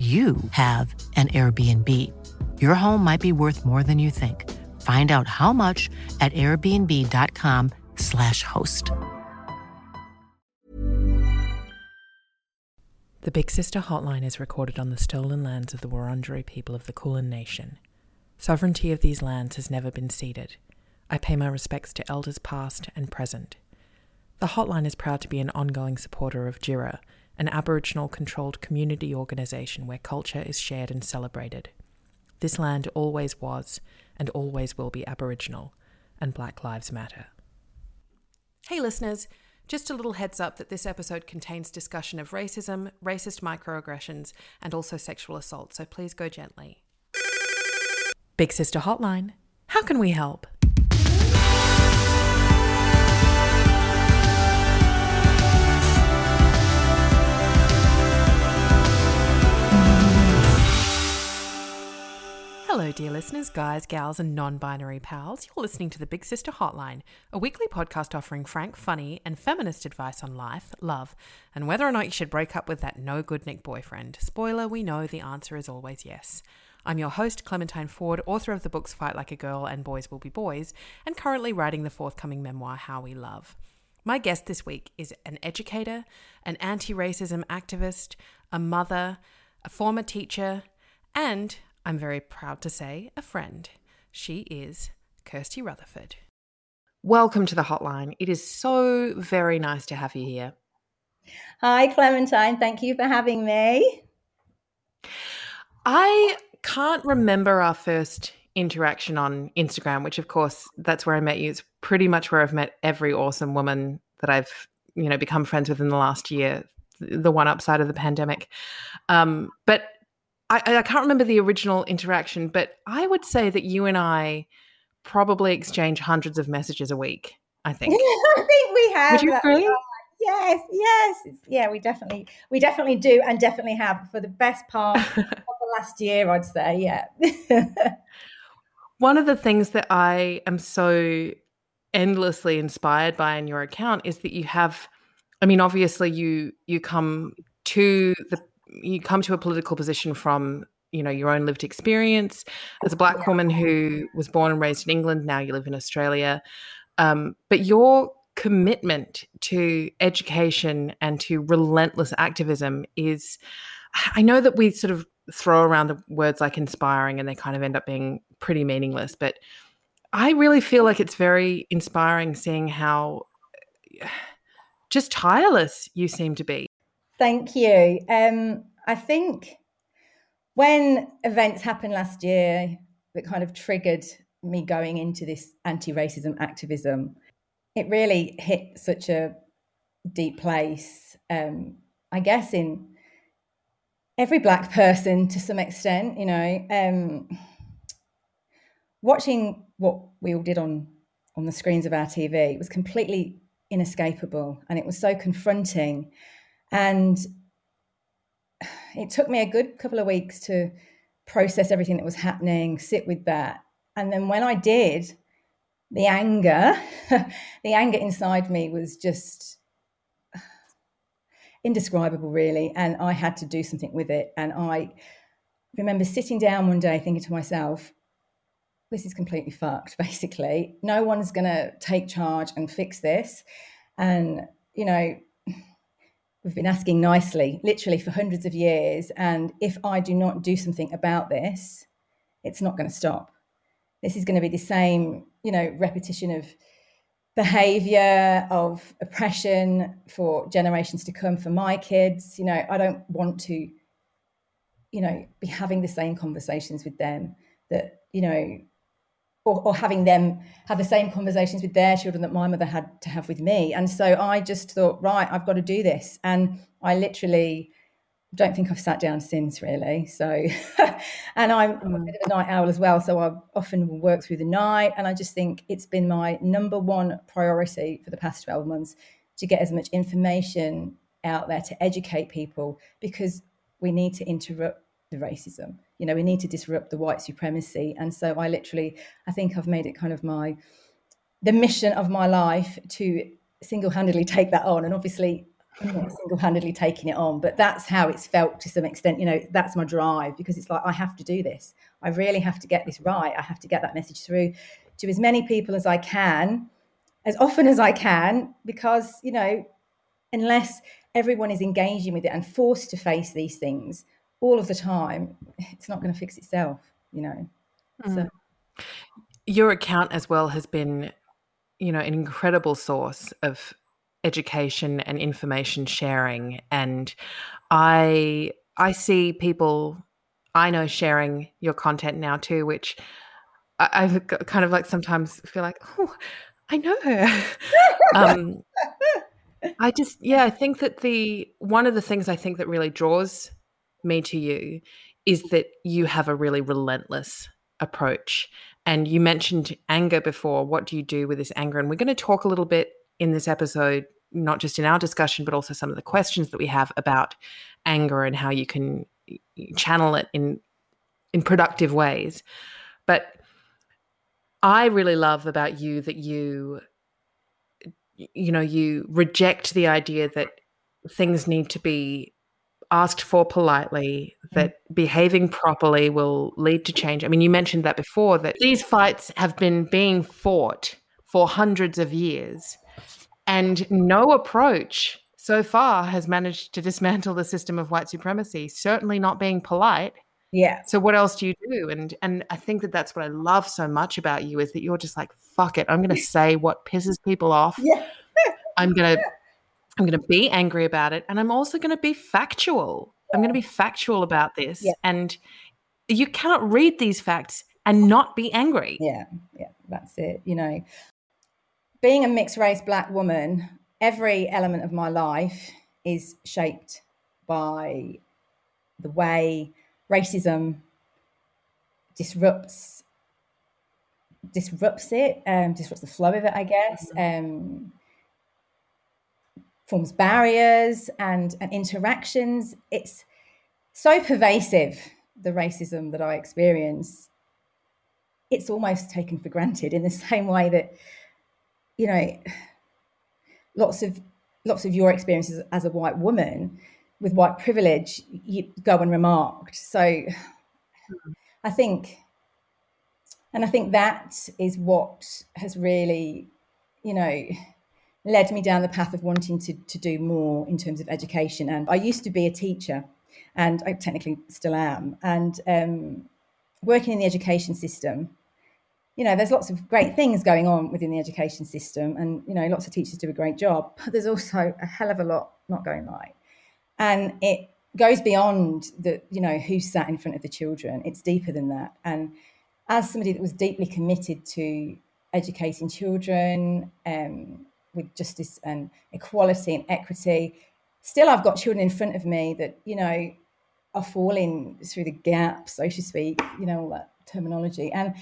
you have an Airbnb. Your home might be worth more than you think. Find out how much at airbnb.com/slash host. The Big Sister Hotline is recorded on the stolen lands of the Wurundjeri people of the Kulin Nation. Sovereignty of these lands has never been ceded. I pay my respects to elders past and present. The hotline is proud to be an ongoing supporter of Djirra, an Aboriginal controlled community organisation where culture is shared and celebrated. This land always was and always will be Aboriginal, and Black Lives Matter. Hey, listeners, just a little heads up that this episode contains discussion of racism, racist microaggressions, and also sexual assault, so please go gently. Big Sister Hotline, how can we help? Hello, dear listeners, guys, gals, and non binary pals. You're listening to the Big Sister Hotline, a weekly podcast offering frank, funny, and feminist advice on life, love, and whether or not you should break up with that no good Nick boyfriend. Spoiler, we know the answer is always yes. I'm your host, Clementine Ford, author of the books Fight Like a Girl and Boys Will Be Boys, and currently writing the forthcoming memoir, How We Love. My guest this week is an educator, an anti racism activist, a mother, a former teacher, and I'm very proud to say, a friend. She is Kirsty Rutherford. Welcome to the hotline. It is so very nice to have you here. Hi, Clementine. Thank you for having me. I can't remember our first interaction on Instagram, which, of course, that's where I met you. It's pretty much where I've met every awesome woman that I've, you know, become friends with in the last year, the one upside of the pandemic. Um, but I, I can't remember the original interaction, but I would say that you and I probably exchange hundreds of messages a week. I think. I think we have. Would you uh, agree? Yes, yes, yeah. We definitely, we definitely do, and definitely have for the best part of the last year. I'd say, yeah. One of the things that I am so endlessly inspired by in your account is that you have. I mean, obviously, you you come to the you come to a political position from you know your own lived experience. As a black yeah. woman who was born and raised in england now you live in australia. Um, but your commitment to education and to relentless activism is i know that we sort of throw around the words like inspiring and they kind of end up being pretty meaningless but i really feel like it's very inspiring seeing how just tireless you seem to be Thank you. Um, I think when events happened last year that kind of triggered me going into this anti racism activism, it really hit such a deep place. Um, I guess in every black person to some extent, you know, um, watching what we all did on on the screens of our TV was completely inescapable, and it was so confronting. And it took me a good couple of weeks to process everything that was happening, sit with that. And then when I did, the anger, the anger inside me was just indescribable, really. And I had to do something with it. And I remember sitting down one day thinking to myself, this is completely fucked, basically. No one's going to take charge and fix this. And, you know, we've been asking nicely, literally for hundreds of years. And if I do not do something about this, it's not going to stop. This is going to be the same, you know, repetition of behavior, of oppression for generations to come for my kids. You know, I don't want to you know, be having the same conversations with them that, you know, or, or, having them have the same conversations with their children that my mother had to have with me. And so I just thought, right, I've got to do this. And I literally don't think I've sat down since really. So, and I'm, I'm, a mm. bit of a night owl as well. So I often will work through the night. And I just think it's been my number one priority for the past 12 months to get as much information out there to educate people because we need to interrupt the racism. You know, we need to disrupt the white supremacy. And so I literally, I think I've made it kind of my, the mission of my life to single handedly take that on. And obviously, I'm not single handedly taking it on, but that's how it's felt to some extent. You know, that's my drive because it's like, I have to do this. I really have to get this right. I have to get that message through to as many people as I can, as often as I can, because, you know, unless everyone is engaging with it and forced to face these things all of the time, it's not going to fix itself, you know. Mm. So. Your account as well has been, you know, an incredible source of education and information sharing and i i see people i know sharing your content now too which I, i've kind of like sometimes feel like oh i know her um i just yeah i think that the one of the things i think that really draws me to you is that you have a really relentless approach. And you mentioned anger before. What do you do with this anger? And we're going to talk a little bit in this episode, not just in our discussion, but also some of the questions that we have about anger and how you can channel it in in productive ways. But I really love about you that you you know you reject the idea that things need to be asked for politely that mm. behaving properly will lead to change i mean you mentioned that before that these fights have been being fought for hundreds of years and no approach so far has managed to dismantle the system of white supremacy, certainly not being polite. Yeah. So what else do you do? And and I think that that's what I love so much about you is that you're just like fuck it. I'm going to say what pisses people off. Yeah. I'm going to I'm going to be angry about it and I'm also going to be factual. I'm going to be factual about this. Yeah. And you cannot read these facts and not be angry. Yeah. Yeah, that's it. You know, being a mixed race black woman, every element of my life is shaped by the way racism disrupts disrupts it, um, disrupts the flow of it, I guess, mm-hmm. um, forms barriers and, and interactions. It's so pervasive, the racism that I experience. It's almost taken for granted in the same way that you know, lots of lots of your experiences as a white woman with white privilege you go unremarked. So I think and I think that is what has really, you know, led me down the path of wanting to, to do more in terms of education. And I used to be a teacher, and I technically still am. And um, working in the education system, you know, there's lots of great things going on within the education system, and you know, lots of teachers do a great job, but there's also a hell of a lot not going right, and it goes beyond the, you know, who sat in front of the children. It's deeper than that, and as somebody that was deeply committed to educating children um, with justice and equality and equity, still I've got children in front of me that you know are falling through the gap, so to speak. You know all that terminology and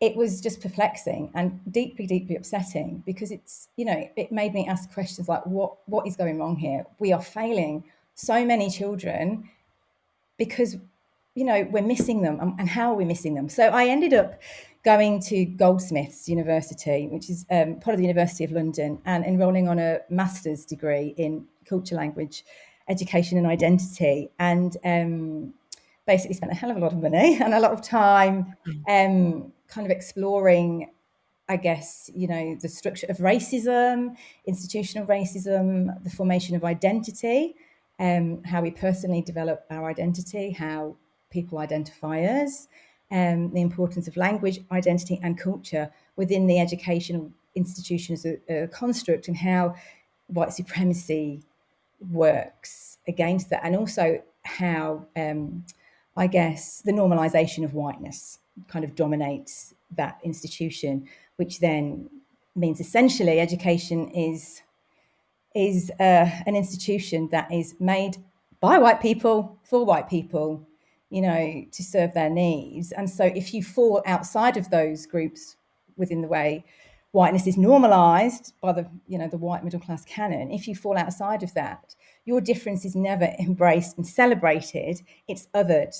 it was just perplexing and deeply, deeply upsetting because it's, you know, it made me ask questions like, what, what is going wrong here? We are failing so many children because, you know, we're missing them. And how are we missing them? So I ended up going to Goldsmiths University, which is um, part of the University of London, and enrolling on a master's degree in culture, language, education, and identity. And um, basically spent a hell of a lot of money and a lot of time um, kind of exploring I guess, you know, the structure of racism, institutional racism, the formation of identity, um, how we personally develop our identity, how people identify us, um, the importance of language, identity, and culture within the educational institution as a, a construct, and how white supremacy works against that, and also how um, I guess, the normalization of whiteness kind of dominates that institution, which then means essentially education is is uh, an institution that is made by white people for white people, you know, to serve their needs. And so, if you fall outside of those groups within the way whiteness is normalized by the you know the white middle class canon, if you fall outside of that, your difference is never embraced and celebrated. It's othered,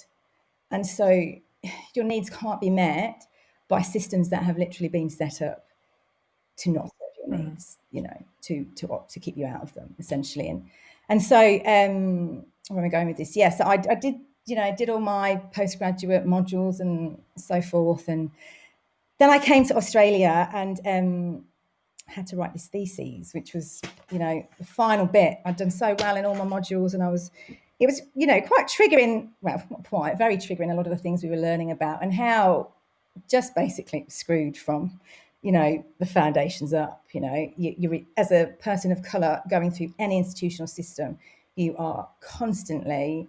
and so your needs can't be met by systems that have literally been set up to not serve your mm. needs, you know, to to to keep you out of them essentially. And and so um, where am I going with this? Yes, yeah, so I, I did, you know, I did all my postgraduate modules and so forth, and then I came to Australia and um, had to write this thesis, which was, you know, the final bit. I'd done so well in all my modules, and I was, it was, you know, quite triggering. Well, not quite, very triggering. A lot of the things we were learning about, and how just basically screwed from, you know, the foundations up. You know, you, you as a person of color going through any institutional system, you are constantly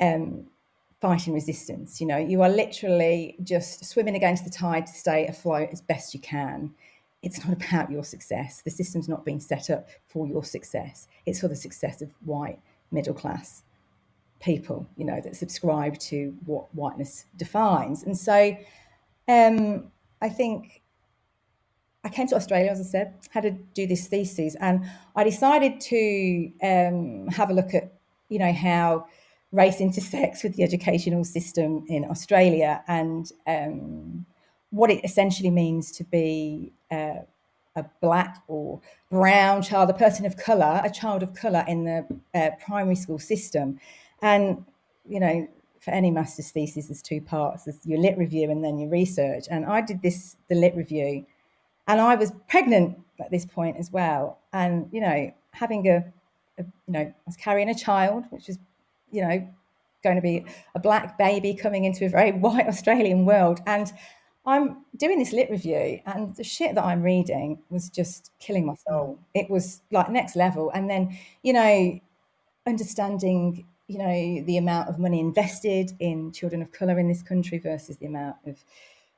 um, fighting resistance. You know, you are literally just swimming against the tide to stay afloat as best you can. It's not about your success. The system's not being set up for your success. It's for the success of white middle class people, you know, that subscribe to what whiteness defines. And so um, I think I came to Australia, as I said, had to do this thesis, and I decided to um, have a look at, you know, how race intersects with the educational system in Australia and um, what it essentially means to be uh, a black or brown child, a person of colour, a child of colour in the uh, primary school system. And, you know, for any master's thesis, there's two parts there's your lit review and then your research. And I did this, the lit review, and I was pregnant at this point as well. And, you know, having a, a you know, I was carrying a child, which was you know, going to be a black baby coming into a very white Australian world. And I'm doing this lit review, and the shit that I'm reading was just killing my soul. It was like next level. And then, you know, understanding, you know, the amount of money invested in children of color in this country versus the amount of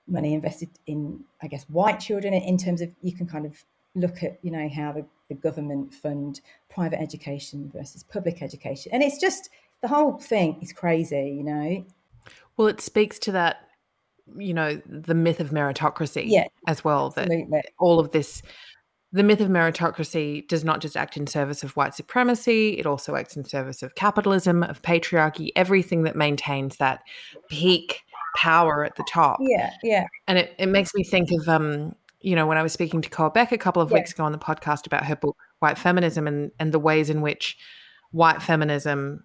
money invested in, I guess, white children in terms of you can kind of look at, you know, how the, the government fund private education versus public education. And it's just, the whole thing is crazy, you know. Well, it speaks to that, you know, the myth of meritocracy yeah, as well. Absolutely. That all of this, the myth of meritocracy does not just act in service of white supremacy, it also acts in service of capitalism, of patriarchy, everything that maintains that peak power at the top. Yeah, yeah. And it, it makes me think of, um, you know, when I was speaking to Koa Beck a couple of yeah. weeks ago on the podcast about her book, White Feminism, and, and the ways in which white feminism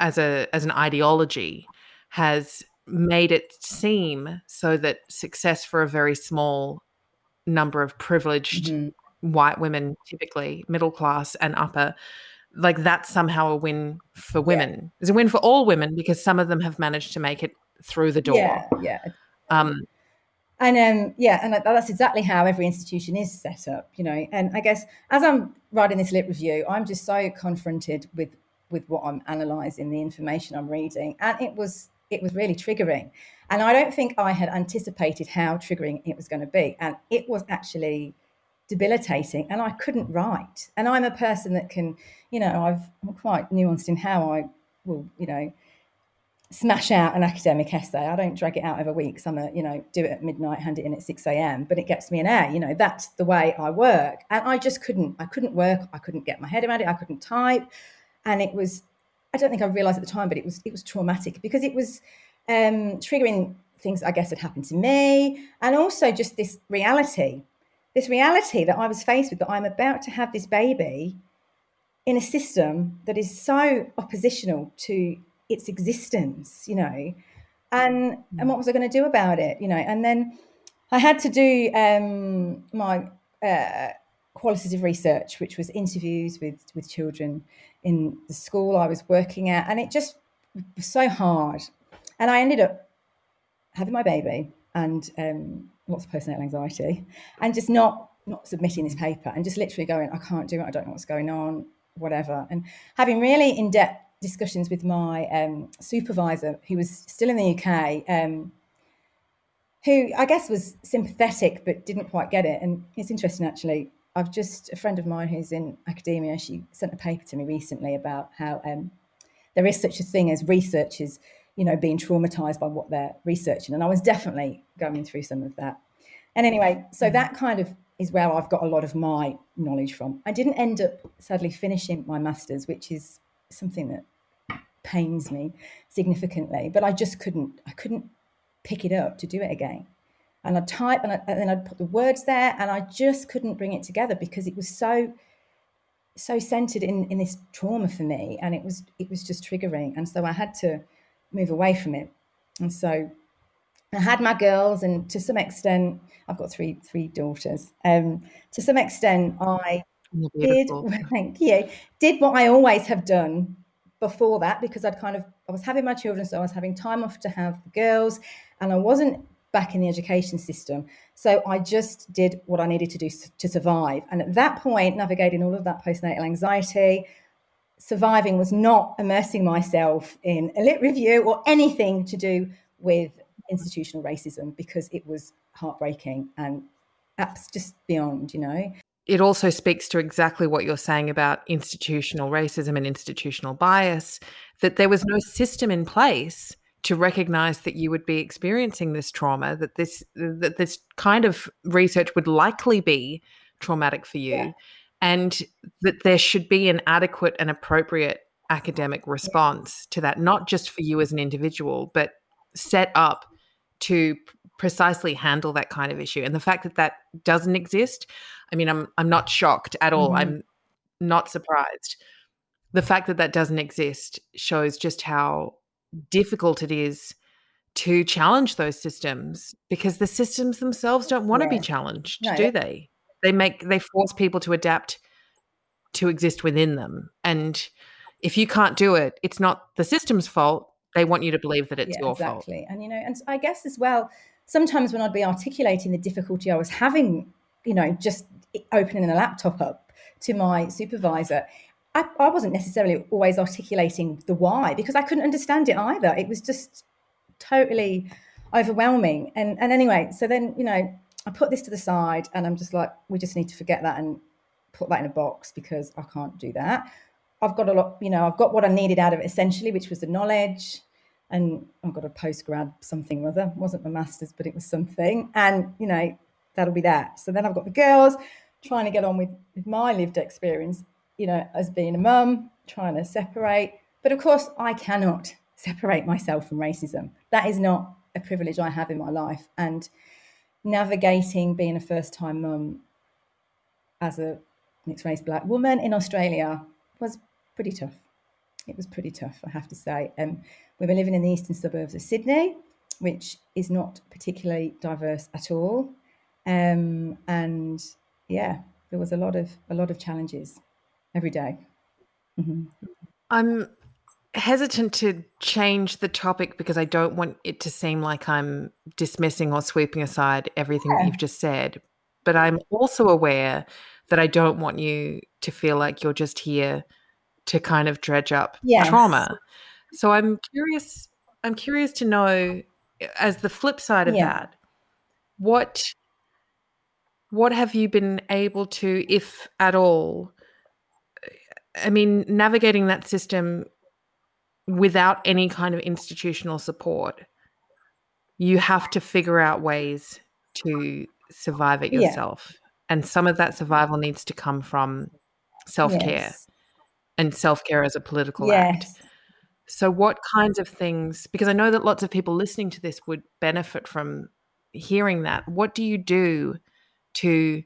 as a as an ideology has made it seem so that success for a very small number of privileged mm-hmm. white women typically middle class and upper like that's somehow a win for women yeah. it's a win for all women because some of them have managed to make it through the door yeah yeah um and um yeah and that's exactly how every institution is set up you know and i guess as i'm writing this lit review i'm just so confronted with with what I'm analysing, the information I'm reading, and it was it was really triggering. And I don't think I had anticipated how triggering it was going to be, and it was actually debilitating. And I couldn't write. And I'm a person that can, you know, I've, I'm quite nuanced in how I will, you know, smash out an academic essay. I don't drag it out over weeks. I'm a, you know, do it at midnight, hand it in at 6 a.m., but it gets me an A. You know, that's the way I work. And I just couldn't, I couldn't work. I couldn't get my head around it. I couldn't type and it was I don't think I realized at the time, but it was it was traumatic because it was um, triggering things I guess had happened to me, and also just this reality, this reality that I was faced with that I'm about to have this baby in a system that is so oppositional to its existence, you know, and and what was I going to do about it, you know? And then I had to do um, my uh, qualitative research, which was interviews with with children in the school I was working at, and it just was so hard. And I ended up having my baby and um, lots of postnatal anxiety, and just not not submitting this paper, and just literally going, I can't do it. I don't know what's going on, whatever. And having really in depth discussions with my um, supervisor, who was still in the UK, um, who I guess was sympathetic but didn't quite get it. And it's interesting actually. I've just a friend of mine who's in academia. She sent a paper to me recently about how um, there is such a thing as researchers, you know, being traumatized by what they're researching. And I was definitely going through some of that. And anyway, so that kind of is where I've got a lot of my knowledge from. I didn't end up sadly finishing my master's, which is something that pains me significantly, but I just couldn't I couldn't pick it up to do it again. And I'd type and, I, and then I'd put the words there and I just couldn't bring it together because it was so so centered in in this trauma for me and it was it was just triggering and so I had to move away from it. And so I had my girls, and to some extent, I've got three three daughters. Um, to some extent, I did thank you did what I always have done before that because I'd kind of I was having my children, so I was having time off to have the girls, and I wasn't back in the education system. So I just did what I needed to do to survive. And at that point, navigating all of that postnatal anxiety, surviving was not immersing myself in a lit review or anything to do with institutional racism because it was heartbreaking and that's just beyond, you know. It also speaks to exactly what you're saying about institutional racism and institutional bias that there was no system in place to recognize that you would be experiencing this trauma that this that this kind of research would likely be traumatic for you yeah. and that there should be an adequate and appropriate academic response to that not just for you as an individual but set up to precisely handle that kind of issue. And the fact that that doesn't exist, I mean, I'm I'm not shocked at all. Mm-hmm. I'm not surprised. The fact that that doesn't exist shows just how difficult it is to challenge those systems because the systems themselves don't want yeah. to be challenged, no. do they? They make they force people to adapt to exist within them. And if you can't do it, it's not the system's fault they want you to believe that it's yeah, your exactly. fault. Exactly. And you know, and I guess as well, sometimes when I'd be articulating the difficulty I was having, you know, just opening the laptop up to my supervisor, I, I wasn't necessarily always articulating the why because I couldn't understand it either. It was just totally overwhelming. And and anyway, so then, you know, I put this to the side and I'm just like, we just need to forget that and put that in a box because I can't do that. I've got a lot, you know, I've got what I needed out of it essentially, which was the knowledge. And I've got a post grad something or other. It wasn't my master's, but it was something. And, you know, that'll be that. So then I've got the girls trying to get on with, with my lived experience, you know, as being a mum, trying to separate. But of course, I cannot separate myself from racism. That is not a privilege I have in my life. And navigating being a first time mum as a mixed race black woman in Australia was pretty tough. It was pretty tough, I have to say. Um, we were living in the eastern suburbs of Sydney, which is not particularly diverse at all. Um, and yeah, there was a lot of a lot of challenges every day. Mm-hmm. I'm hesitant to change the topic because I don't want it to seem like I'm dismissing or sweeping aside everything yeah. that you've just said. But I'm also aware that I don't want you to feel like you're just here to kind of dredge up yes. trauma. So I'm curious I'm curious to know as the flip side of yeah. that what what have you been able to if at all I mean navigating that system without any kind of institutional support you have to figure out ways to survive it yourself yeah. and some of that survival needs to come from self-care yes and self care as a political yes. act. So, what kinds of things, because I know that lots of people listening to this would benefit from hearing that, what do you do to?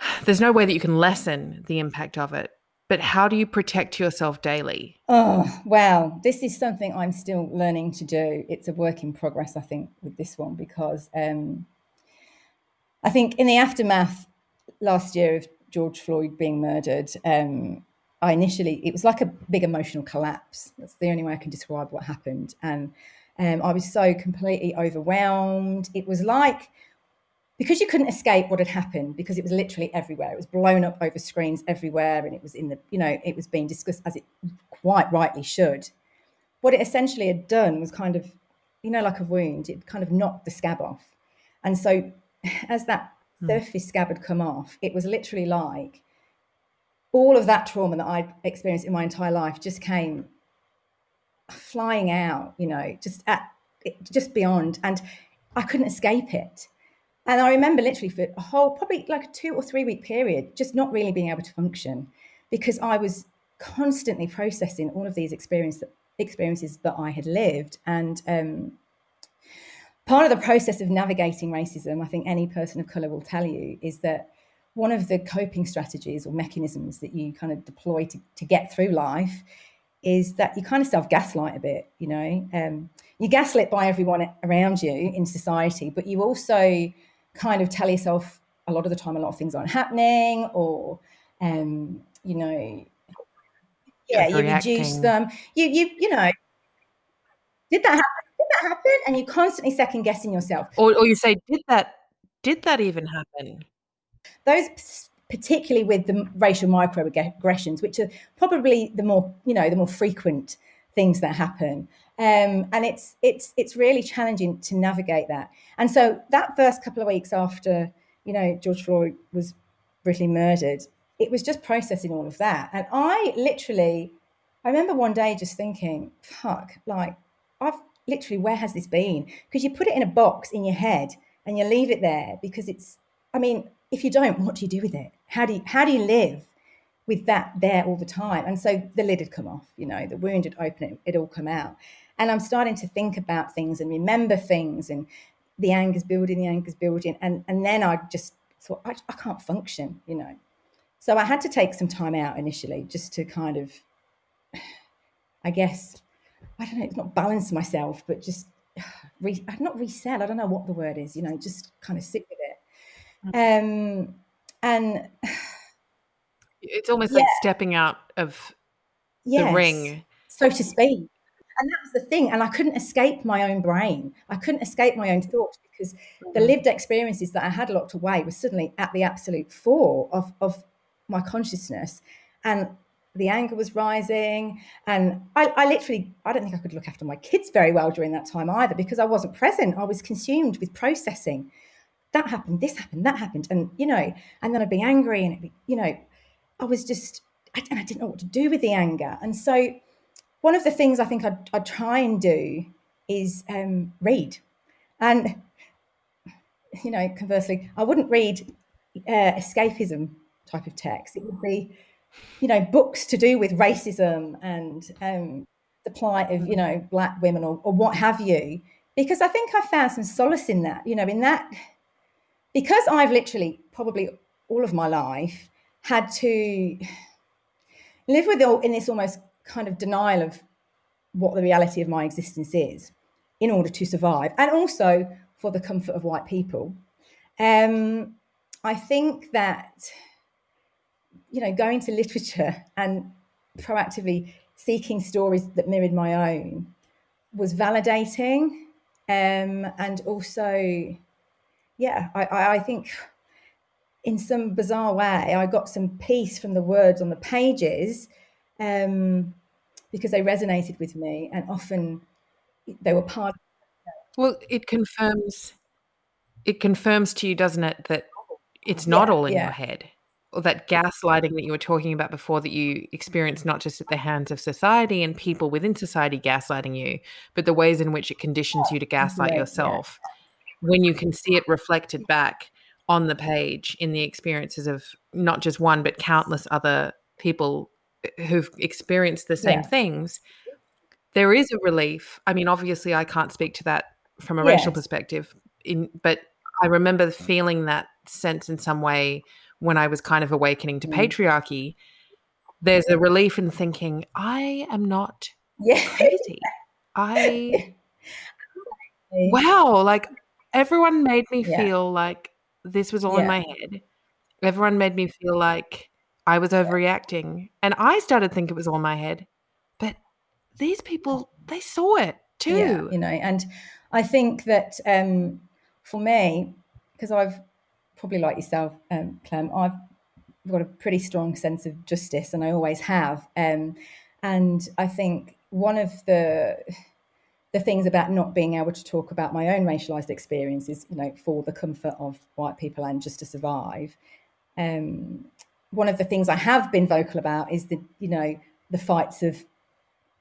There's no way that you can lessen the impact of it, but how do you protect yourself daily? Oh, wow. This is something I'm still learning to do. It's a work in progress, I think, with this one, because um, I think in the aftermath last year of George Floyd being murdered, um, I initially it was like a big emotional collapse. That's the only way I can describe what happened, and um, I was so completely overwhelmed. It was like because you couldn't escape what had happened because it was literally everywhere. It was blown up over screens everywhere, and it was in the you know it was being discussed as it quite rightly should. What it essentially had done was kind of you know like a wound. It kind of knocked the scab off, and so as that hmm. surface scab had come off, it was literally like all of that trauma that I'd experienced in my entire life just came flying out. You know, just at just beyond, and I couldn't escape it and I remember literally for a whole, probably like a two or three week period, just not really being able to function because I was constantly processing all of these experience, experiences that I had lived. And um, part of the process of navigating racism, I think any person of colour will tell you, is that one of the coping strategies or mechanisms that you kind of deploy to, to get through life is that you kind of self gaslight a bit, you know. Um, you gaslit by everyone around you in society, but you also kind of tell yourself a lot of the time a lot of things aren't happening or um, you know yeah you reduce them. You you you know did that happen? Did that happen? And you constantly second guessing yourself. Or, or you say did that did that even happen? Those particularly with the racial microaggressions which are probably the more you know the more frequent things that happen um, and it's it's it's really challenging to navigate that. And so that first couple of weeks after you know George Floyd was brutally murdered, it was just processing all of that. And I literally, I remember one day just thinking, "Fuck!" Like I've literally, where has this been? Because you put it in a box in your head and you leave it there because it's. I mean, if you don't, what do you do with it? How do you how do you live? With that there all the time. And so the lid had come off, you know, the wound had opened, it, it all come out. And I'm starting to think about things and remember things and the anger's building, the anger's building. And, and then I just thought, I, I can't function, you know. So I had to take some time out initially just to kind of, I guess, I don't know, it's not balance myself, but just re, not reset. I don't know what the word is, you know, just kind of sit with it. Mm. Um, and it's almost yeah. like stepping out of yes, the ring, so to speak and that was the thing. And I couldn't escape my own brain. I couldn't escape my own thoughts because the mm-hmm. lived experiences that I had locked away were suddenly at the absolute fore of, of my consciousness. And the anger was rising. And I, I literally, I don't think I could look after my kids very well during that time either because I wasn't present. I was consumed with processing. That happened, this happened, that happened. And, you know, and then I'd be angry and, be, you know, I was just, I, and I didn't know what to do with the anger. And so, one of the things I think I'd, I'd try and do is um, read. And, you know, conversely, I wouldn't read uh, escapism type of text. It would be, you know, books to do with racism and um, the plight of, you know, black women or, or what have you. Because I think I found some solace in that, you know, in that, because I've literally probably all of my life had to live with all in this almost kind of denial of what the reality of my existence is in order to survive and also for the comfort of white people. Um, I think that, you know, going to literature and proactively seeking stories that mirrored my own was validating. Um, and also, yeah, I, I, I think in some bizarre way, I got some peace from the words on the pages um, because they resonated with me and often they were part well it confirms it confirms to you doesn't it that it's not yeah, all in yeah. your head or that gaslighting that you were talking about before that you experience not just at the hands of society and people within society gaslighting you but the ways in which it conditions you to gaslight yourself when you can see it reflected back on the page in the experiences of not just one but countless other people who've experienced the same yeah. things, there is a relief. I mean, obviously, I can't speak to that from a yes. racial perspective, in, but I remember feeling that sense in some way when I was kind of awakening to mm. patriarchy. There's a relief in thinking, I am not yeah. crazy. I, wow, like everyone made me yeah. feel like this was all yeah. in my head. Everyone made me feel like I was overreacting. And I started thinking it was all in my head. But these people, they saw it too. Yeah, you know, and I think that um, for me, because I've probably like yourself, um, Clem, I've got a pretty strong sense of justice, and I always have. Um, and I think one of the the things about not being able to talk about my own racialized experiences, you know, for the comfort of white people and just to survive. Um, one of the things I have been vocal about is the, you know, the fights of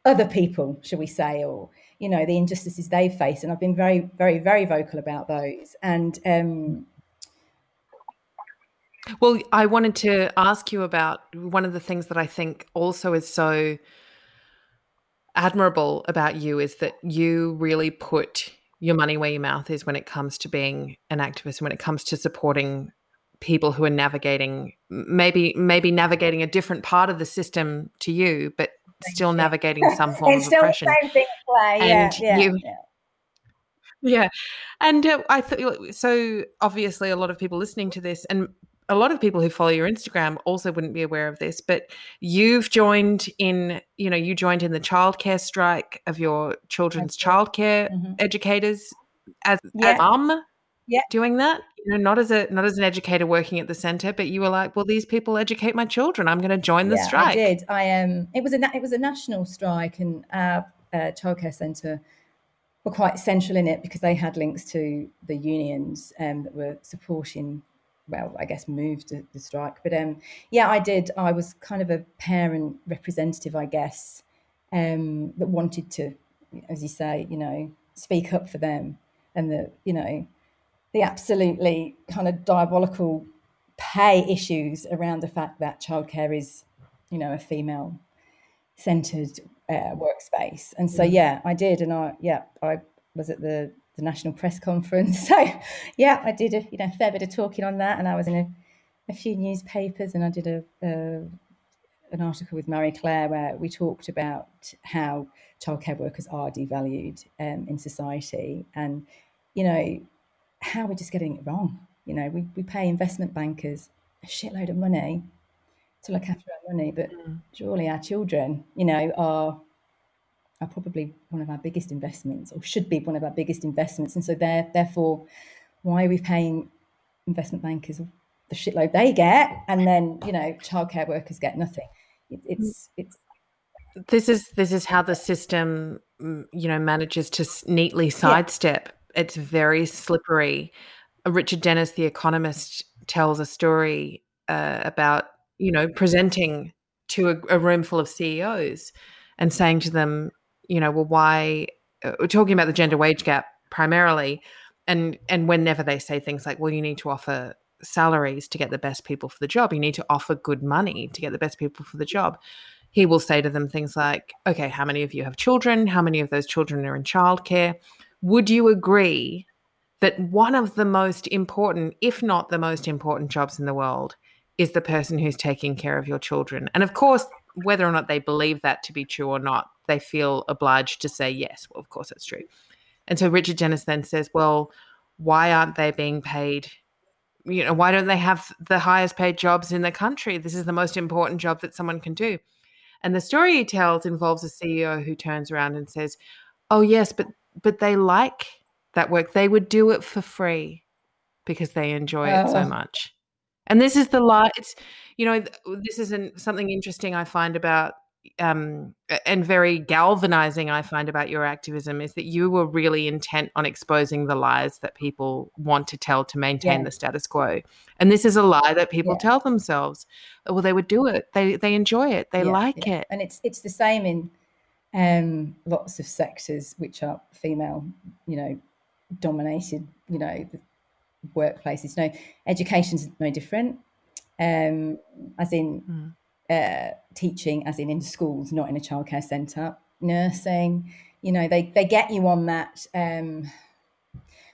other people, shall we say, or you know, the injustices they face, and I've been very, very, very vocal about those. And um, well, I wanted to ask you about one of the things that I think also is so admirable about you is that you really put your money where your mouth is when it comes to being an activist and when it comes to supporting people who are navigating maybe maybe navigating a different part of the system to you but still navigating some form of oppression thing, and yeah, you, yeah. yeah. and uh, I thought so. Obviously, a lot of people listening to this, and a lot of people who follow your Instagram also wouldn't be aware of this, but you've joined in, you know, you joined in the childcare strike of your children's childcare mm-hmm. educators as yeah. a mum. Yeah. Doing that, you know, not as a not as an educator working at the center, but you were like, well, these people educate my children. I'm going to join the yeah, strike. I did. I um, it was a it was a national strike, and our uh, childcare center were quite central in it because they had links to the unions um, that were supporting well, I guess moved the strike. But um, yeah, I did. I was kind of a parent representative, I guess, um, that wanted to, as you say, you know, speak up for them and the, you know, the absolutely kind of diabolical pay issues around the fact that childcare is, you know, a female centered uh, workspace. And so, mm. yeah, I did. And I, yeah, I was at the the national press conference. So yeah, I did a you know fair bit of talking on that, and I was in a, a few newspapers, and I did a, a, an article with Marie Claire where we talked about how childcare workers are devalued um, in society, and you know how we're just getting it wrong. You know, we, we pay investment bankers a shitload of money to look after our money, but mm. surely our children, you know, are are probably one of our biggest investments or should be one of our biggest investments. And so therefore, why are we paying investment bankers the shitload they get and then, you know, childcare workers get nothing? It, it's, it's, this is this is how the system mm, you know manages to neatly sidestep yeah. it's very slippery richard denniss the economist tells a story uh, about you know presenting to a, a room full of ceos and saying to them you know, well, why uh, we're talking about the gender wage gap primarily, and and whenever they say things like, well, you need to offer salaries to get the best people for the job, you need to offer good money to get the best people for the job. He will say to them things like, okay, how many of you have children? How many of those children are in childcare? Would you agree that one of the most important, if not the most important jobs in the world, is the person who's taking care of your children? And of course, whether or not they believe that to be true or not, they feel obliged to say yes. Well, of course, that's true. And so Richard Denniss then says, well, why aren't they being paid? You know, why don't they have the highest paid jobs in the country? This is the most important job that someone can do. And the story he tells involves a CEO who turns around and says, "Oh yes, but but they like that work. They would do it for free because they enjoy it so oh. much." And this is the lie. It's you know this is not something interesting I find about um, and very galvanizing I find about your activism is that you were really intent on exposing the lies that people want to tell to maintain yeah. the status quo. And this is a lie that people yeah. tell themselves. Well, they would do it. They they enjoy it. They yeah, like it. And it's it's the same in um, lots of sectors which are female, you know, dominated. You know, workplaces. No, know, education's no different. Um, as in. Mm uh, teaching, as in in schools, not in a childcare centre, nursing. You know, they they get you on that um,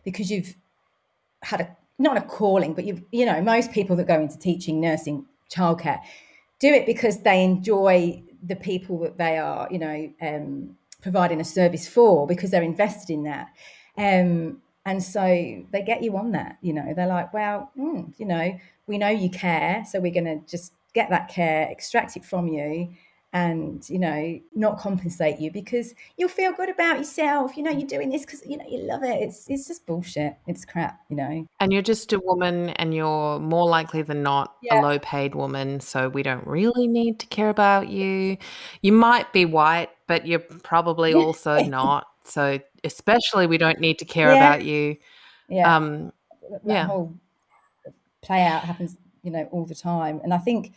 because you've had a not a calling, but you you know most people that go into teaching, nursing, childcare do it because they enjoy the people that they are, you know, um, providing a service for because they're invested in that. Um, and so they get you on that, you know, they're like, well, mm, you know, we know you care, so we're going to just get that care, extract it from you, and you know not compensate you because you'll feel good about yourself you know you're doing this because you know you love it. It's it's just bullshit. It's crap you know. And you're just a woman and you're more likely than not yeah. a low paid woman so we don't really need to care about you. You might be white but you're probably also not so especially we don't need to care yeah. about you. Yeah. Um that yeah. whole play out happens you know all the time. And i think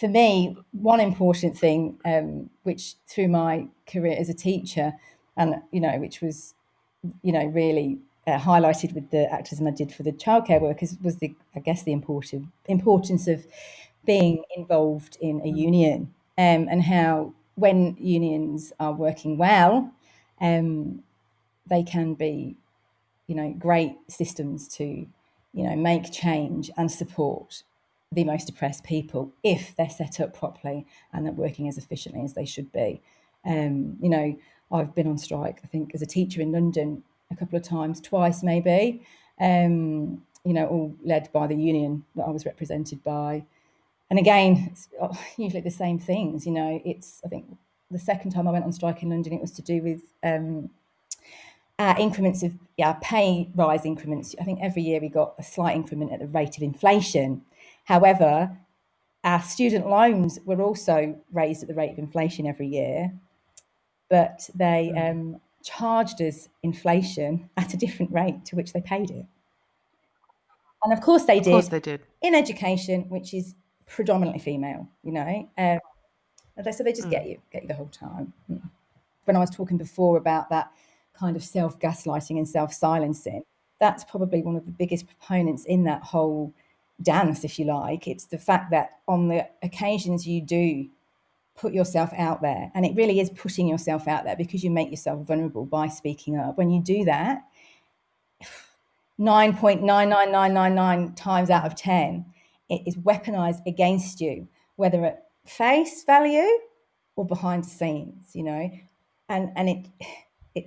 for me, one important thing, um, which through my career as a teacher, and you know, which was, you know, really uh, highlighted with the activism I did for the childcare workers, was the, I guess, the important importance of being involved in a union, um, and how when unions are working well, um, they can be, you know, great systems to, you know, make change and support the most oppressed people if they're set up properly and they're working as efficiently as they should be. Um, you know, I've been on strike, I think, as a teacher in London a couple of times, twice maybe, um, you know, all led by the union that I was represented by. And again, it's uh, usually the same things, you know, it's, I think the second time I went on strike in London, it was to do with um, uh, increments of yeah, pay rise increments. I think every year we got a slight increment at the rate of inflation. However, our student loans were also raised at the rate of inflation every year, but they hmm. um, charged us inflation at a different rate to which they paid it. And of course they did. Of course they did. In education, which is predominantly female, you know. Um, so they just mm. get you, get you the whole time. Hmm. When I was talking before about that kind of self gaslighting and self silencing, that's probably one of the biggest proponents in that whole dance, if you like. It's the fact that on the occasions you do put yourself out there, and it really is putting yourself out there because you make yourself vulnerable by speaking up. When you do that, 9.99999 times out of 10, it is weaponized against you, whether at face value or behind the scenes, you know, and, and it,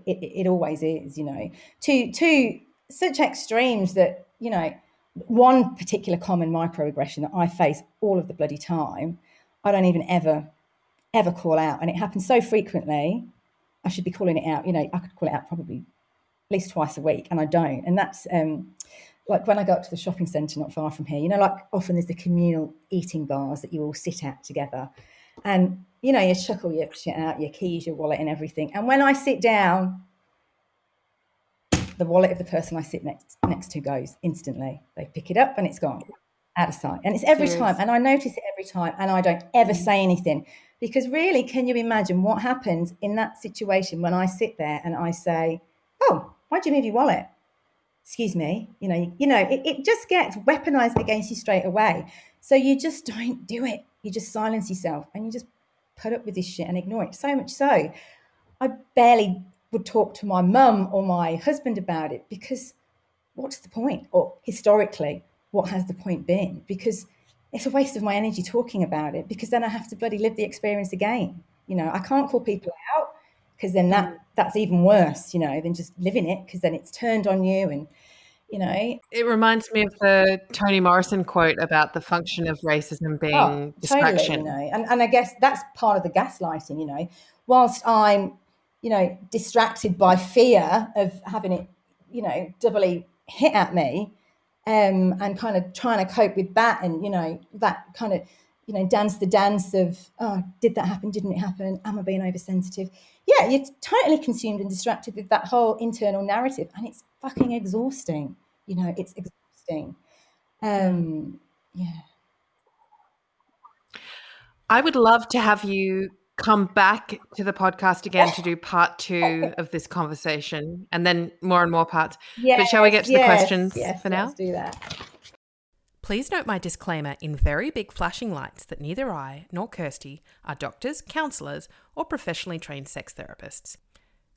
it, it, it always is, you know, to, to such extremes that, you know, one particular common microaggression that I face all of the bloody time, I don't even ever, ever call out. And it happens so frequently, I should be calling it out. You know, I could call it out probably at least twice a week, and I don't. And that's um, like when I go up to the shopping centre not far from here, you know, like often there's the communal eating bars that you all sit at together. And, you know, you chuckle your shit out, your keys, your wallet, and everything. And when I sit down, the wallet of the person I sit next next to goes instantly. They pick it up and it's gone out of sight. And it's every time. And I notice it every time. And I don't ever say anything. Because really, can you imagine what happens in that situation when I sit there and I say, Oh, why'd you move your wallet? Excuse me. You know, you, you know, it, it just gets weaponized against you straight away. So you just don't do it. You just silence yourself and you just put up with this shit and ignore it. So much so, I barely would talk to my mum or my husband about it because what's the point? Or historically, what has the point been? Because it's a waste of my energy talking about it because then I have to bloody live the experience again. You know, I can't call people out because then that mm. that's even worse, you know, than just living it because then it's turned on you and you know. It reminds me of the Toni Morrison quote about the function of racism being oh, distraction. Totally, you know, and, and I guess that's part of the gaslighting, you know. Whilst I'm you know, distracted by fear of having it, you know, doubly hit at me, um, and kind of trying to cope with that, and you know, that kind of, you know, dance the dance of, oh, did that happen? Didn't it happen? Am I being oversensitive? Yeah, you're totally consumed and distracted with that whole internal narrative, and it's fucking exhausting. You know, it's exhausting. Um, yeah. I would love to have you come back to the podcast again to do part two of this conversation and then more and more parts. Yes, but shall we get to yes, the questions yes, for now? Let's do that. Please note my disclaimer in very big flashing lights that neither I nor Kirsty are doctors, counsellors, or professionally trained sex therapists.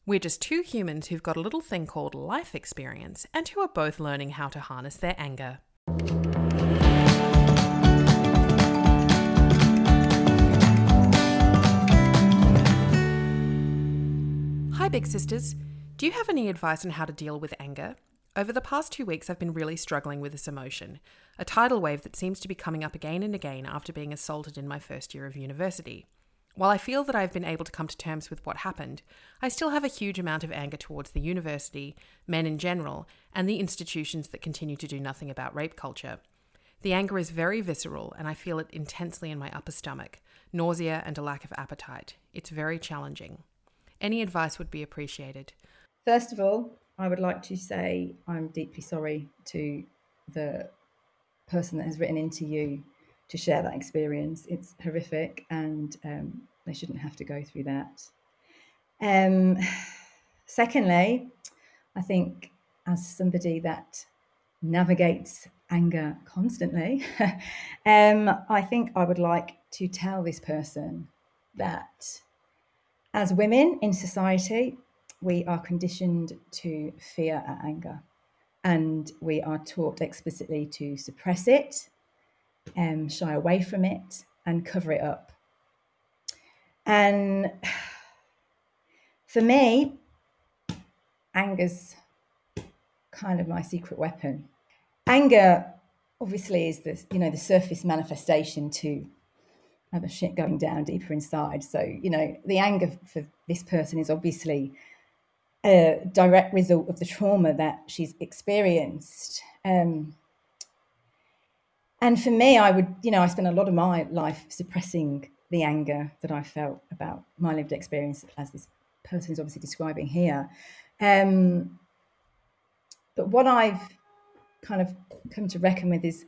We're just two humans who've got a little thing called life experience and who are both learning how to harness their anger. Hi, Big Sisters. Do you have any advice on how to deal with anger? Over the past two weeks, I've been really struggling with this emotion, a tidal wave that seems to be coming up again and again after being assaulted in my first year of university. While I feel that I've been able to come to terms with what happened, I still have a huge amount of anger towards the university, men in general, and the institutions that continue to do nothing about rape culture. The anger is very visceral, and I feel it intensely in my upper stomach nausea and a lack of appetite. It's very challenging. Any advice would be appreciated. First of all, I would like to say I'm deeply sorry to the person that has written into you to share that experience. It's horrific, and um, they shouldn't have to go through that. Um, secondly, I think as somebody that navigates anger constantly, um, I think I would like to tell this person that as women in society, we are conditioned to fear our anger and we are taught explicitly to suppress it, um, shy away from it, and cover it up. And for me, anger's kind of my secret weapon. Anger obviously is the you know the surface manifestation to other shit going down deeper inside. So, you know, the anger for this person is obviously a direct result of the trauma that she's experienced. Um, and for me, I would, you know, I spent a lot of my life suppressing the anger that I felt about my lived experience, as this person is obviously describing here. Um, but what I've kind of come to reckon with is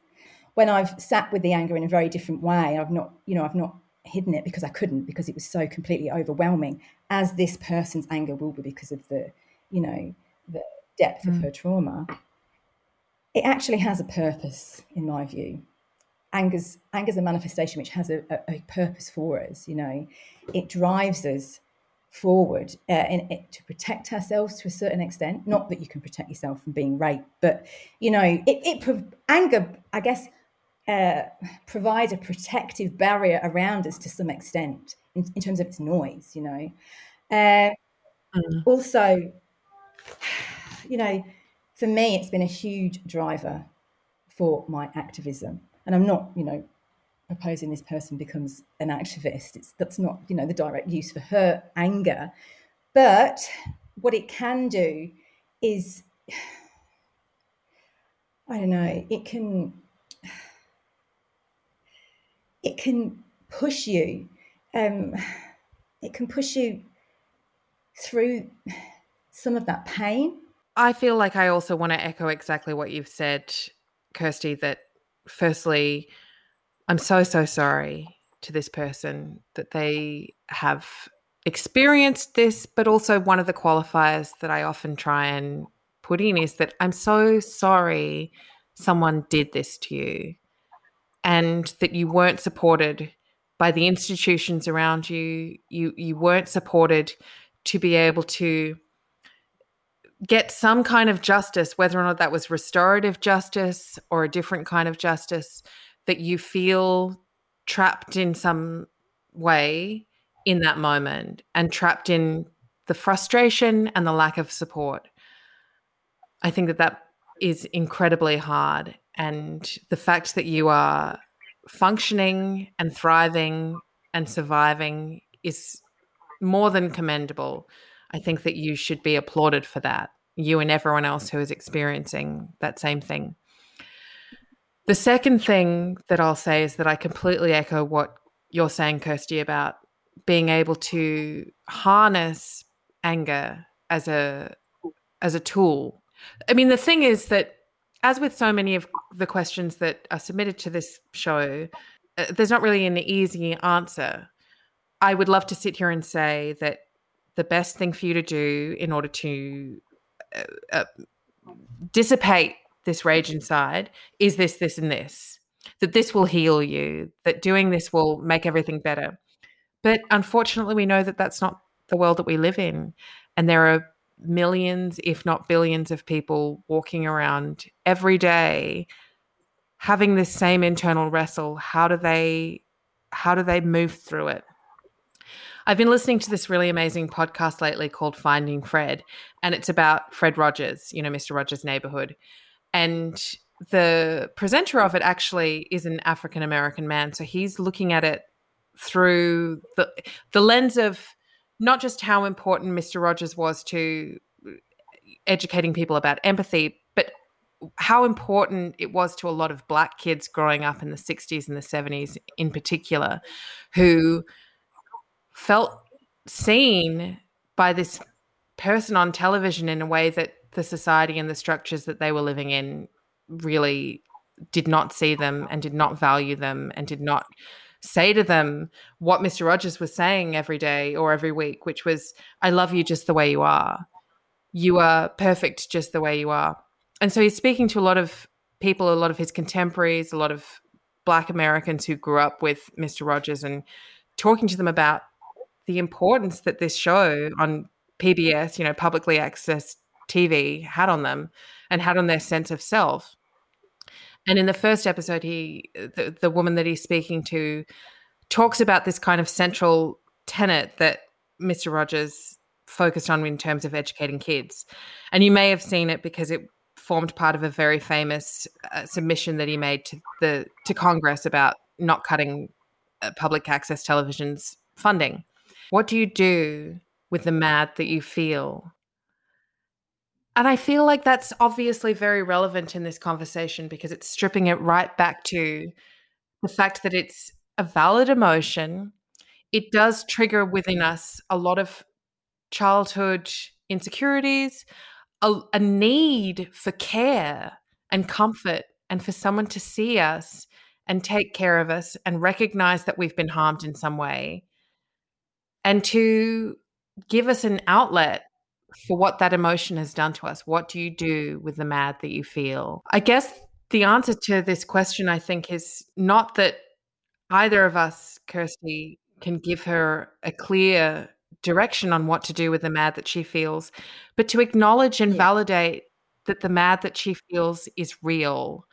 when I've sat with the anger in a very different way, I've not, you know, I've not hidden it because I couldn't because it was so completely overwhelming, as this person's anger will be because of the, you know, the depth mm. of her trauma. It actually has a purpose, in my view. Anger's anger's a manifestation which has a, a, a purpose for us. You know, it drives us forward uh, in, in, to protect ourselves to a certain extent. Not that you can protect yourself from being raped, but you know, it, it anger, I guess, uh, provide a protective barrier around us to some extent in, in terms of its noise, you know. Uh, mm. Also, you know, for me, it's been a huge driver for my activism. And I'm not, you know, proposing this person becomes an activist. It's that's not, you know, the direct use for her anger. But what it can do is I don't know, it can it can push you. Um, it can push you through some of that pain. I feel like I also want to echo exactly what you've said, Kirsty. That firstly, I'm so, so sorry to this person that they have experienced this, but also one of the qualifiers that I often try and put in is that I'm so sorry someone did this to you and that you weren't supported by the institutions around you you you weren't supported to be able to get some kind of justice whether or not that was restorative justice or a different kind of justice that you feel trapped in some way in that moment and trapped in the frustration and the lack of support i think that that is incredibly hard and the fact that you are functioning and thriving and surviving is more than commendable. I think that you should be applauded for that, you and everyone else who is experiencing that same thing. The second thing that I'll say is that I completely echo what you're saying, Kirsty, about being able to harness anger as a as a tool. I mean, the thing is that as with so many of the questions that are submitted to this show, uh, there's not really an easy answer. I would love to sit here and say that the best thing for you to do in order to uh, uh, dissipate this rage inside is this, this, and this. That this will heal you, that doing this will make everything better. But unfortunately, we know that that's not the world that we live in. And there are millions, if not billions, of people walking around every day having this same internal wrestle. How do they how do they move through it? I've been listening to this really amazing podcast lately called Finding Fred, and it's about Fred Rogers, you know, Mr. Rogers' neighborhood. And the presenter of it actually is an African American man. So he's looking at it through the the lens of not just how important Mr. Rogers was to educating people about empathy, but how important it was to a lot of black kids growing up in the 60s and the 70s in particular who felt seen by this person on television in a way that the society and the structures that they were living in really did not see them and did not value them and did not say to them what Mr. Rogers was saying every day or every week, which was, I love you just the way you are. You are perfect just the way you are. And so he's speaking to a lot of people, a lot of his contemporaries, a lot of Black Americans who grew up with Mr. Rogers and talking to them about the importance that this show on PBS, you know, publicly accessed TV, had on them and had on their sense of self. And in the first episode, he the, the woman that he's speaking to talks about this kind of central tenet that Mr. Rogers focused on in terms of educating kids. And you may have seen it because it formed part of a very famous uh, submission that he made to the to Congress about not cutting uh, public access television's funding. What do you do with the mad that you feel and I feel like that's obviously very relevant in this conversation because it's stripping it right back to the fact that it's a valid emotion. It does trigger within us a lot of childhood insecurities, a, a need for care and comfort, and for someone to see us and take care of us and recognize that we've been harmed in some way and to give us an outlet for what that emotion has done to us. What do you do with the mad that you feel? I guess the answer to this question, I think, is not that either of us, Kirsty, can give her a clear direction on what to do with the mad that she feels, but to acknowledge and yeah. validate that the mad that she feels is real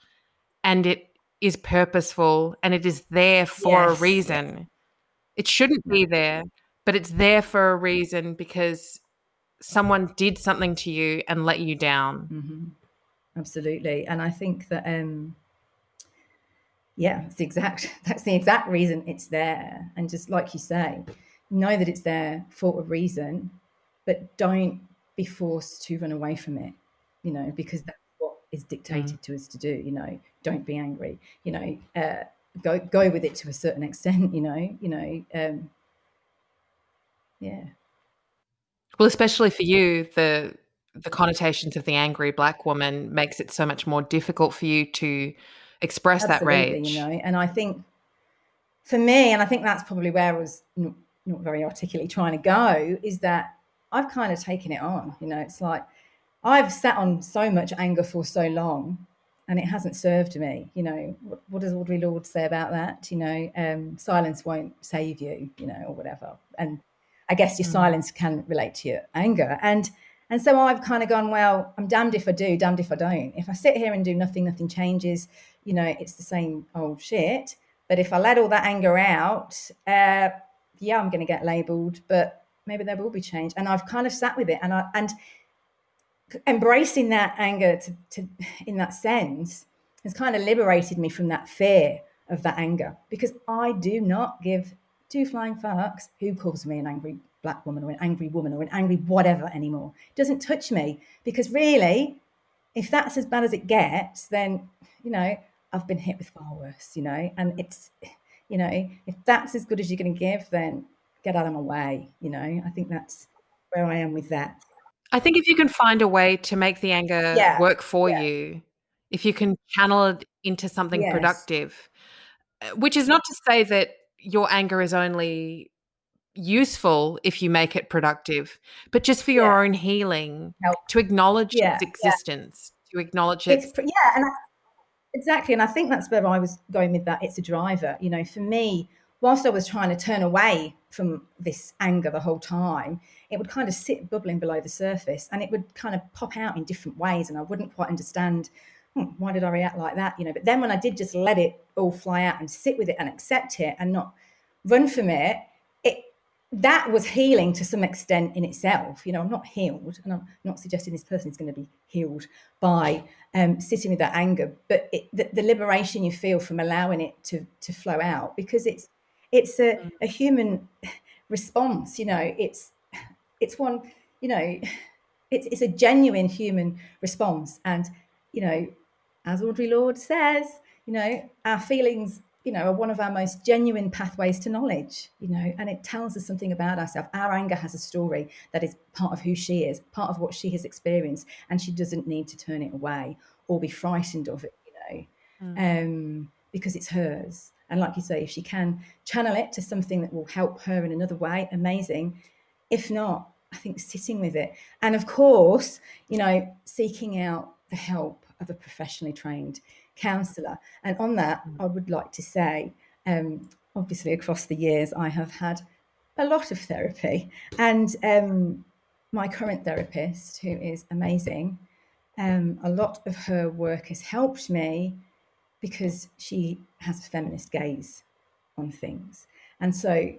and it is purposeful and it is there for yes. a reason. It shouldn't be there, but it's there for a reason because someone did something to you and let you down. Mm-hmm. Absolutely, and I think that um, yeah, it's the exact that's the exact reason it's there. And just like you say, know that it's there for a reason, but don't be forced to run away from it. You know, because that's what is dictated mm. to us to do. You know, don't be angry. You know, uh, go go with it to a certain extent. You know, you know, um, yeah. Well, especially for you, the the connotations of the angry black woman makes it so much more difficult for you to express Absolutely, that rage. You know, and I think for me, and I think that's probably where I was not, not very articulately trying to go, is that I've kind of taken it on. You know, it's like I've sat on so much anger for so long, and it hasn't served me. You know, what, what does Audre Lorde say about that? You know, um, silence won't save you. You know, or whatever, and I guess your mm. silence can relate to your anger. And and so I've kind of gone, well, I'm damned if I do, damned if I don't. If I sit here and do nothing, nothing changes, you know, it's the same old shit. But if I let all that anger out, uh, yeah, I'm going to get labeled, but maybe there will be change. And I've kind of sat with it and I, and embracing that anger to, to in that sense has kind of liberated me from that fear of that anger because I do not give two flying fucks who calls me an angry black woman or an angry woman or an angry whatever anymore. It doesn't touch me because really, if that's as bad as it gets, then, you know, I've been hit with far worse, you know, and it's, you know, if that's as good as you're going to give, then get out of my way, you know. I think that's where I am with that. I think if you can find a way to make the anger yeah. work for yeah. you, if you can channel it into something yes. productive, uh, which is not to say that your anger is only useful if you make it productive, but just for your yeah. own healing, Help. to acknowledge yeah, its existence, yeah. to acknowledge it. Yeah, and I, exactly. And I think that's where I was going with that. It's a driver. You know, for me, whilst I was trying to turn away from this anger the whole time, it would kind of sit bubbling below the surface and it would kind of pop out in different ways. And I wouldn't quite understand hmm, why did I react like that? You know, but then when I did just let it all fly out and sit with it and accept it and not run from it, it that was healing to some extent in itself. You know, I'm not healed, and I'm not suggesting this person is going to be healed by um, sitting with that anger, but it, the, the liberation you feel from allowing it to to flow out because it's it's a, mm. a human response. You know, it's it's one. You know, it's it's a genuine human response, and you know, as Audre Lorde says, you know, our feelings you know, are one of our most genuine pathways to knowledge, you know, and it tells us something about ourselves. Our anger has a story that is part of who she is, part of what she has experienced, and she doesn't need to turn it away or be frightened of it, you know, mm. um, because it's hers. And like you say, if she can channel it to something that will help her in another way, amazing. If not, I think sitting with it. And of course, you know, seeking out the help of a professionally trained counsellor. And on that, mm. I would like to say, um, obviously, across the years, I have had a lot of therapy. And um, my current therapist, who is amazing, um, a lot of her work has helped me because she has a feminist gaze on things. And so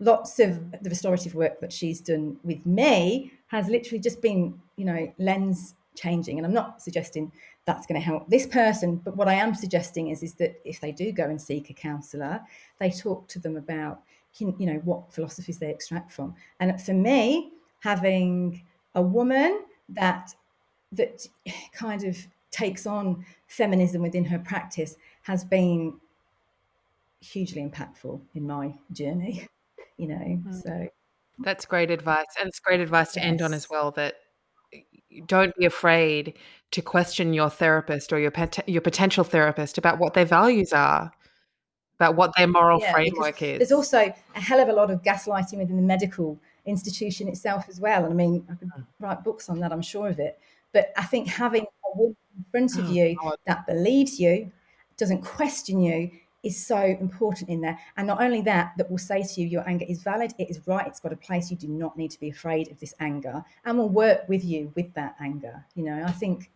lots of the restorative work that she's done with me has literally just been, you know, lens changing. And I'm not suggesting that's going to help this person, but what I am suggesting is is that if they do go and seek a counsellor, they talk to them about you know what philosophies they extract from. And for me, having a woman that that kind of takes on feminism within her practice has been hugely impactful in my journey you know mm. so that's great advice and it's great advice to yes. end on as well that don't be afraid to question your therapist or your pot- your potential therapist about what their values are, about what their moral yeah, framework is. There's also a hell of a lot of gaslighting within the medical institution itself as well. And I mean, I could mm. write books on that. I'm sure of it. But I think having a woman in front of oh, you that believes you, doesn't question you, is so important in there. And not only that, that will say to you, your anger is valid, it is right, it's got a place. You do not need to be afraid of this anger, and will work with you with that anger. You know, I think,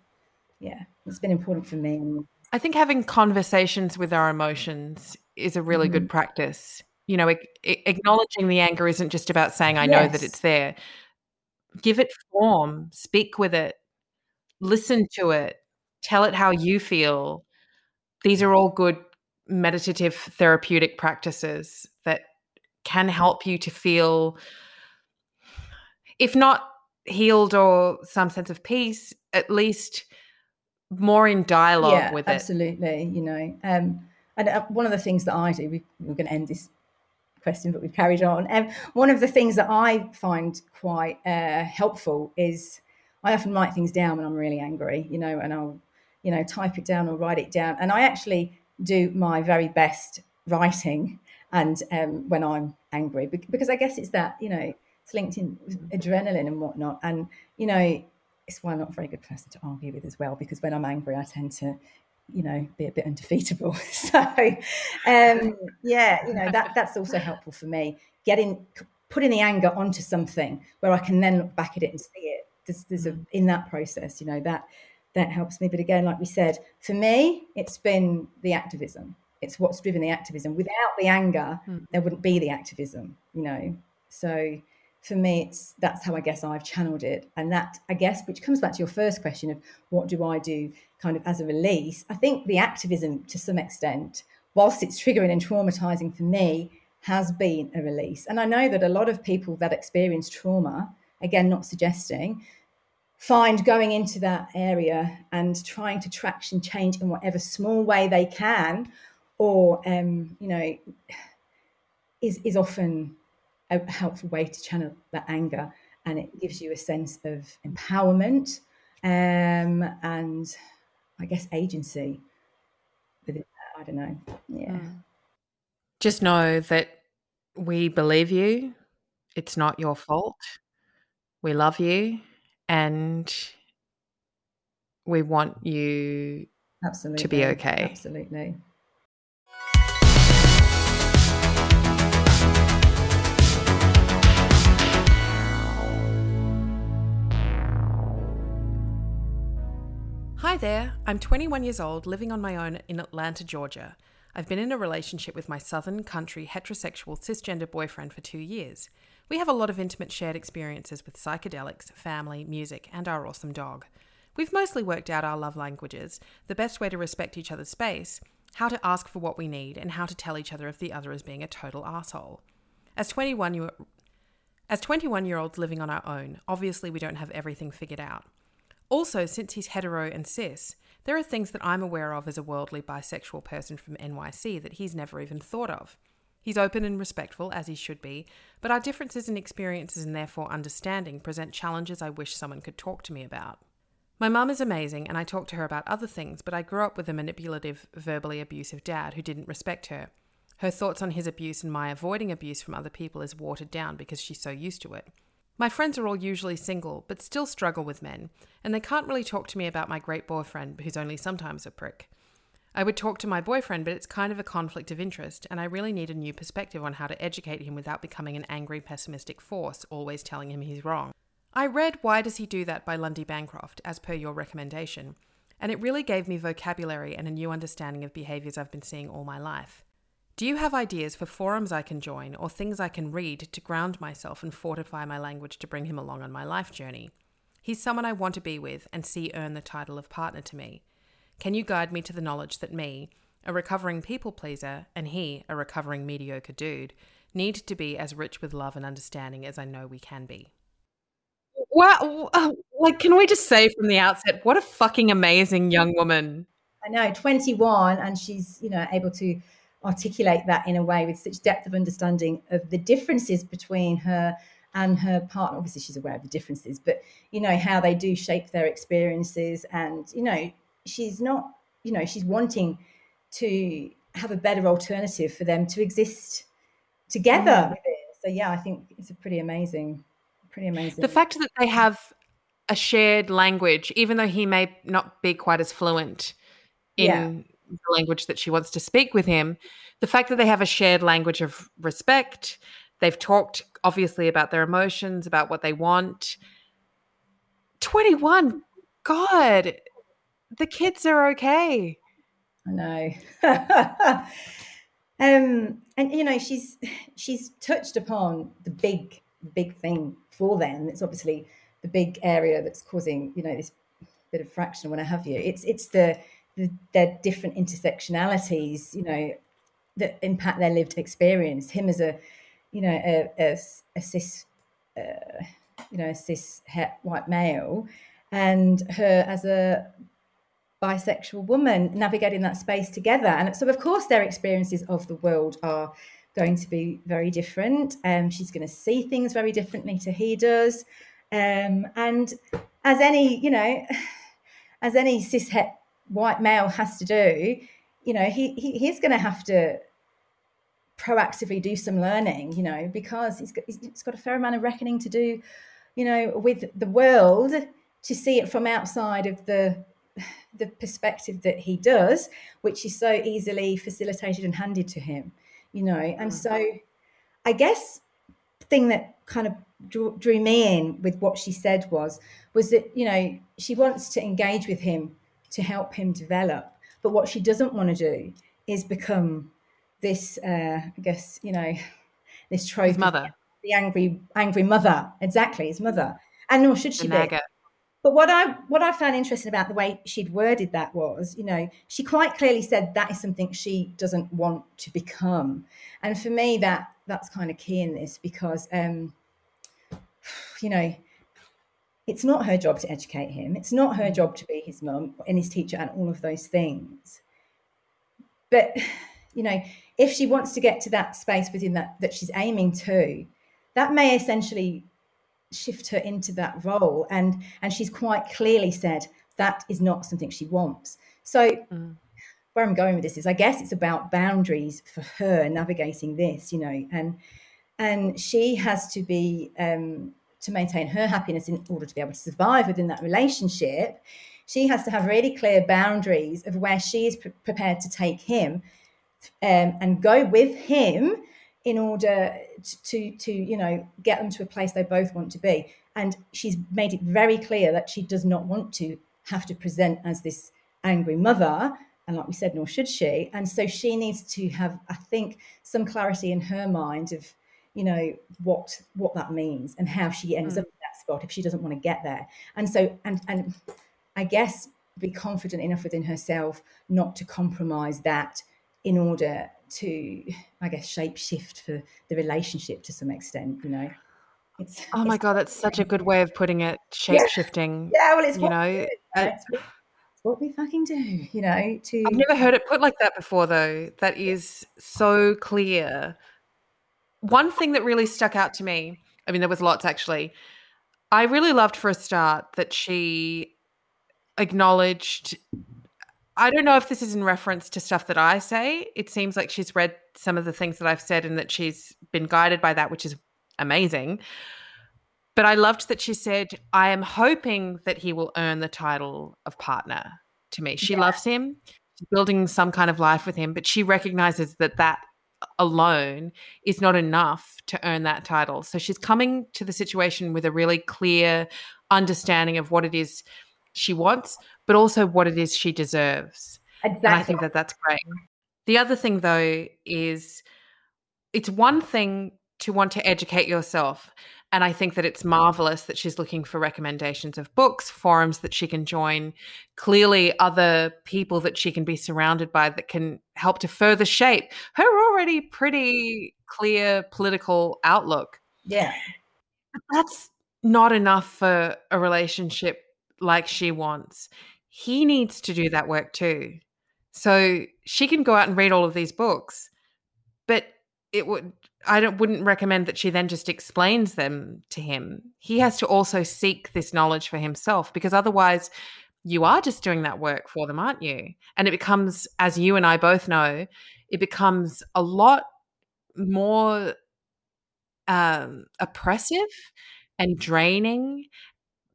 yeah, it's been important for me. I think having conversations with our emotions is a really mm-hmm. good practice. You know, acknowledging the anger isn't just about saying, I yes. know that it's there. Give it form, speak with it, listen to it, tell it how you feel. These are all good meditative therapeutic practices that can help you to feel, if not healed or some sense of peace, at least more in dialogue yeah, with absolutely, it. Absolutely, you know. Um, and uh, one of the things that I do, we, we're going to end this question, but we've carried on. Um, one of the things that I find quite uh, helpful is I often write things down when I'm really angry, you know, and I'll, you know, type it down or write it down. And I actually do my very best writing and um, when I'm angry because I guess it's that you know it's linked in adrenaline and whatnot. And you know it's why I'm not a very good person to argue with as well because when I'm angry I tend to you know be a bit undefeatable. So um, yeah you know that that's also helpful for me. Getting putting the anger onto something where I can then look back at it and see it. There's, there's a in that process you know that that helps me. But again, like we said, for me, it's been the activism. It's what's driven the activism. Without the anger, mm. there wouldn't be the activism, you know. So for me, it's that's how I guess I've channeled it. And that I guess, which comes back to your first question of what do I do kind of as a release? I think the activism to some extent, whilst it's triggering and traumatizing for me, has been a release. And I know that a lot of people that experience trauma, again, not suggesting, find going into that area and trying to traction change in whatever small way they can or um, you know is is often a helpful way to channel that anger and it gives you a sense of empowerment um, and i guess agency i don't know. Yeah. Hmm. just know that we believe you. It's not your fault. We love you and we want you absolutely to be okay. Absolutely. Hi there. I'm 21 years old, living on my own in Atlanta, Georgia. I've been in a relationship with my southern country heterosexual cisgender boyfriend for two years. We have a lot of intimate shared experiences with psychedelics, family, music, and our awesome dog. We've mostly worked out our love languages, the best way to respect each other's space, how to ask for what we need, and how to tell each other if the other is being a total asshole. As 21 year as 21 year olds living on our own, obviously we don't have everything figured out. Also, since he's hetero and cis, there are things that I'm aware of as a worldly bisexual person from NYC that he's never even thought of. He's open and respectful, as he should be, but our differences in experiences and therefore understanding present challenges I wish someone could talk to me about. My mum is amazing, and I talk to her about other things, but I grew up with a manipulative, verbally abusive dad who didn't respect her. Her thoughts on his abuse and my avoiding abuse from other people is watered down because she's so used to it. My friends are all usually single, but still struggle with men, and they can't really talk to me about my great boyfriend, who's only sometimes a prick. I would talk to my boyfriend, but it's kind of a conflict of interest, and I really need a new perspective on how to educate him without becoming an angry, pessimistic force, always telling him he's wrong. I read Why Does He Do That by Lundy Bancroft, as per your recommendation, and it really gave me vocabulary and a new understanding of behaviours I've been seeing all my life. Do you have ideas for forums I can join or things I can read to ground myself and fortify my language to bring him along on my life journey? He's someone I want to be with and see earn the title of partner to me. Can you guide me to the knowledge that me, a recovering people pleaser, and he, a recovering mediocre dude, need to be as rich with love and understanding as I know we can be? Wow. Um, like, can we just say from the outset, what a fucking amazing young woman. I know, 21, and she's, you know, able to articulate that in a way with such depth of understanding of the differences between her and her partner. Obviously, she's aware of the differences, but you know how they do shape their experiences, and you know she's not, you know, she's wanting to have a better alternative for them to exist together. Mm. So yeah, I think it's a pretty amazing, pretty amazing. The fact that they have a shared language, even though he may not be quite as fluent in yeah the language that she wants to speak with him. The fact that they have a shared language of respect, they've talked obviously about their emotions, about what they want. 21, God, the kids are okay. I know. um, and you know, she's she's touched upon the big big thing for them. It's obviously the big area that's causing, you know, this bit of fraction I have you. It's it's the the, their different intersectionalities, you know, that impact their lived experience. Him as a, you know, a, a, a cis, uh, you know, cis white male, and her as a bisexual woman navigating that space together. And so, of course, their experiences of the world are going to be very different. Um, she's going to see things very differently to he does. Um, and as any, you know, as any cis het white male has to do, you know, he, he he's going to have to proactively do some learning, you know, because he's got, he's got a fair amount of reckoning to do, you know, with the world to see it from outside of the the perspective that he does, which is so easily facilitated and handed to him, you know. And so, mm-hmm. I guess the thing that kind of drew, drew me in with what she said was was that you know she wants to engage with him to help him develop. But what she doesn't want to do is become this, uh, I guess, you know, this trope. His mother. The angry, angry mother. Exactly, his mother. And nor should she the be. But what I what I found interesting about the way she'd worded that was, you know, she quite clearly said that is something she doesn't want to become. And for me, that that's kind of key in this because um, you know, it's not her job to educate him. It's not her mm. job to be his mum and his teacher and all of those things. But, you know, if she wants to get to that space within that that she's aiming to, that may essentially shift her into that role. And and she's quite clearly said that is not something she wants. So mm. where I'm going with this is I guess it's about boundaries for her navigating this, you know, and and she has to be um, to maintain her happiness in order to be able to survive within that relationship, she has to have really clear boundaries of where she is pre- prepared to take him um, and go with him in order to, to, you know get them to a place they both want to be. And she's made it very clear that she does not want to have to present as this angry mother. And like we said nor should she. And so she needs to have i think some clarity in her mind of you know what what that means and how she ends mm. up in that spot if she doesn't want to get there. And so and and i guess be confident enough within herself not to compromise that in order to, I guess, shape shift for the relationship to some extent, you know. It's, oh my god, that's such a good way of putting it. Shape shifting. Yeah, well, it's you know, it's uh, what, it's what we fucking do. You know, to I've never heard it put like that before, though. That is so clear. One thing that really stuck out to me. I mean, there was lots actually. I really loved for a start that she acknowledged I don't know if this is in reference to stuff that I say. It seems like she's read some of the things that I've said and that she's been guided by that, which is amazing. But I loved that she said, I am hoping that he will earn the title of partner to me. She yeah. loves him, she's building some kind of life with him, but she recognizes that that alone is not enough to earn that title. So she's coming to the situation with a really clear understanding of what it is she wants, but also what it is she deserves. Exactly. And I think that that's great. The other thing, though, is it's one thing to want to educate yourself. And I think that it's marvelous that she's looking for recommendations of books, forums that she can join, clearly other people that she can be surrounded by that can help to further shape her already pretty clear political outlook. Yeah. But that's not enough for a relationship like she wants, he needs to do that work too. So she can go out and read all of these books, but it would I don't wouldn't recommend that she then just explains them to him. He has to also seek this knowledge for himself because otherwise you are just doing that work for them, aren't you? And it becomes as you and I both know, it becomes a lot more um, oppressive and draining,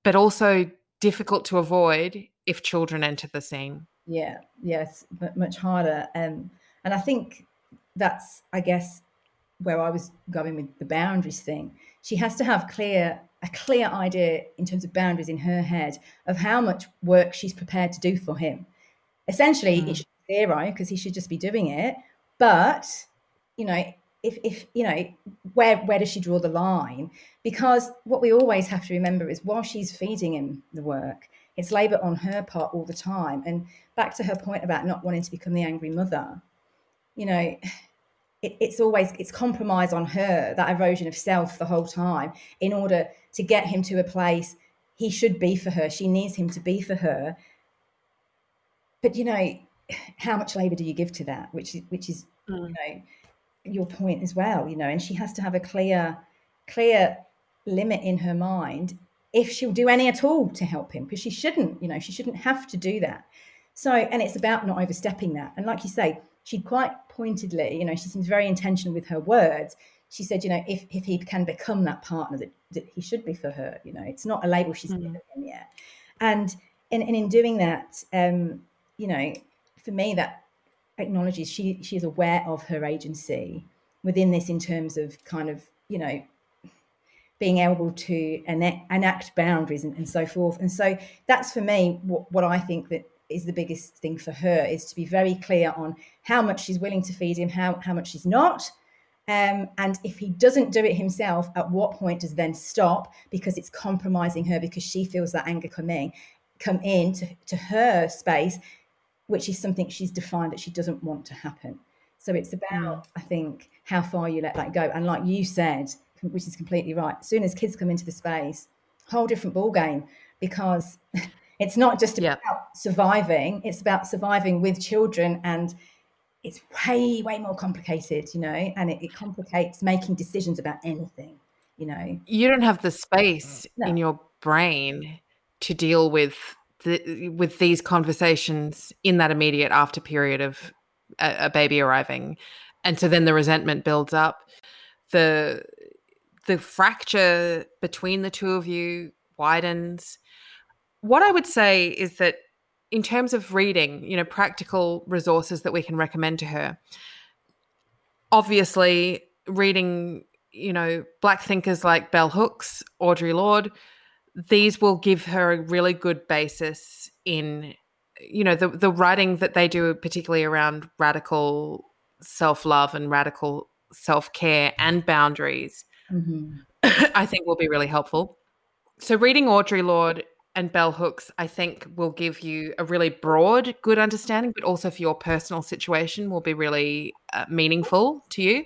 but also difficult to avoid if children enter the scene. Yeah, yes, but much harder. Um, and I think that's, I guess, where I was going with the boundaries thing. She has to have clear a clear idea in terms of boundaries in her head of how much work she's prepared to do for him. Essentially, mm. it should be zero because he should just be doing it. But you know, if if you know where where does she draw the line because what we always have to remember is while she's feeding him the work it's labor on her part all the time. And back to her point about not wanting to become the angry mother you know it, it's always it's compromise on her that erosion of self the whole time in order to get him to a place he should be for her. She needs him to be for her. But you know how much labor do you give to that? Which is which is mm. you know your point as well, you know, and she has to have a clear, clear limit in her mind if she'll do any at all to help him, because she shouldn't, you know, she shouldn't have to do that. So, and it's about not overstepping that. And like you say, she quite pointedly, you know, she seems very intentional with her words. She said, you know, if, if he can become that partner that, that he should be for her, you know, it's not a label she's mm. given him yet. And, and, and in doing that, um, you know, for me, that acknowledges she she is aware of her agency within this in terms of kind of you know being able to enact, boundaries and, and, so forth and so that's for me what, what i think that is the biggest thing for her is to be very clear on how much she's willing to feed him how, how much she's not um, and if he doesn't do it himself at what point does then stop because it's compromising her because she feels that anger coming come in to, to her space which is something she's defined that she doesn't want to happen. So it's about, mm. I think, how far you let that go. And like you said, which is completely right, as soon as kids come into the space, whole different ball game because it's not just about surviving; it's about surviving with children, and it's way, way more complicated, you know. And it, it complicates making decisions about anything, you know. You don't have the space no. in your brain to deal with the, with these conversations in that immediate after period of a, a baby arriving, and so then the resentment builds up. The the fracture between the two of you widens. What I would say is that in terms of reading, you know, practical resources that we can recommend to her, obviously reading, you know, black thinkers like Bell Hooks, Audre Lorde, these will give her a really good basis in you know the the writing that they do particularly around radical self-love and radical self-care and boundaries mm-hmm. i think will be really helpful so reading Audre Lorde and bell hooks, I think, will give you a really broad, good understanding, but also for your personal situation will be really uh, meaningful to you.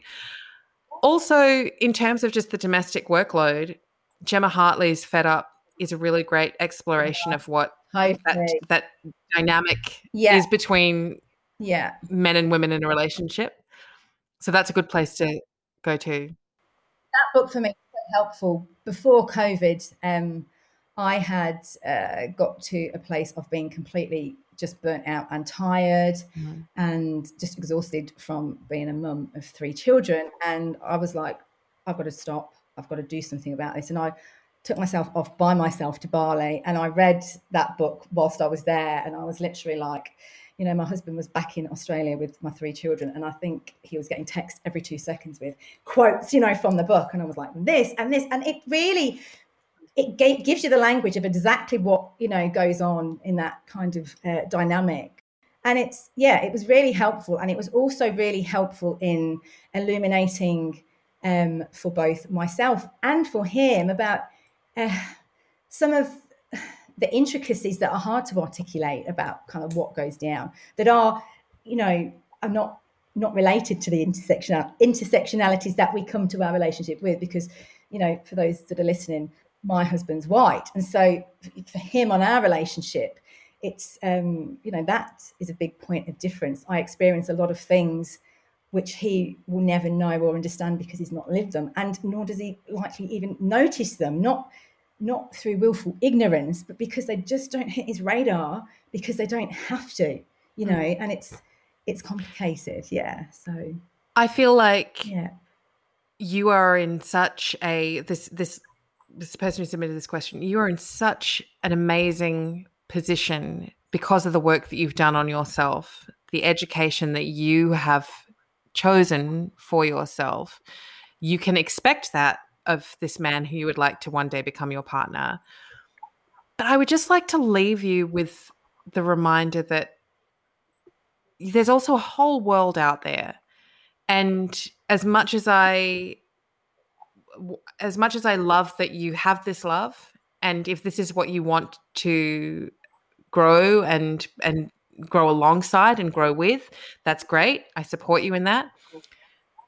Also, in terms of just the domestic workload, Gemma Hartley's Fed Up is a really great exploration of what that, that dynamic yeah. is between yeah men and women in a relationship. So that's a good place to go to. That book for me was helpful before COVID. Um, I had uh, got to a place of being completely just burnt out and tired mm. and just exhausted from being a mum of three children. And I was like, I've got to stop. I've got to do something about this. And I took myself off by myself to Bali and I read that book whilst I was there. And I was literally like, you know, my husband was back in Australia with my three children, and I think he was getting texts every two seconds with quotes, you know, from the book. And I was like, this and this. And it really it g- gives you the language of exactly what you know goes on in that kind of uh, dynamic and it's yeah it was really helpful and it was also really helpful in illuminating um, for both myself and for him about uh, some of the intricacies that are hard to articulate about kind of what goes down that are you know are not not related to the intersectional intersectionalities that we come to our relationship with because you know for those that are listening my husband's white. And so for him on our relationship it's um, you know that is a big point of difference. I experience a lot of things which he will never know or understand because he's not lived them and nor does he likely even notice them not not through willful ignorance but because they just don't hit his radar because they don't have to you know mm. and it's it's complicated yeah so i feel like yeah you are in such a this this this person who submitted this question, you are in such an amazing position because of the work that you've done on yourself, the education that you have chosen for yourself. You can expect that of this man who you would like to one day become your partner. But I would just like to leave you with the reminder that there's also a whole world out there. And as much as I as much as I love that you have this love, and if this is what you want to grow and and grow alongside and grow with, that's great. I support you in that.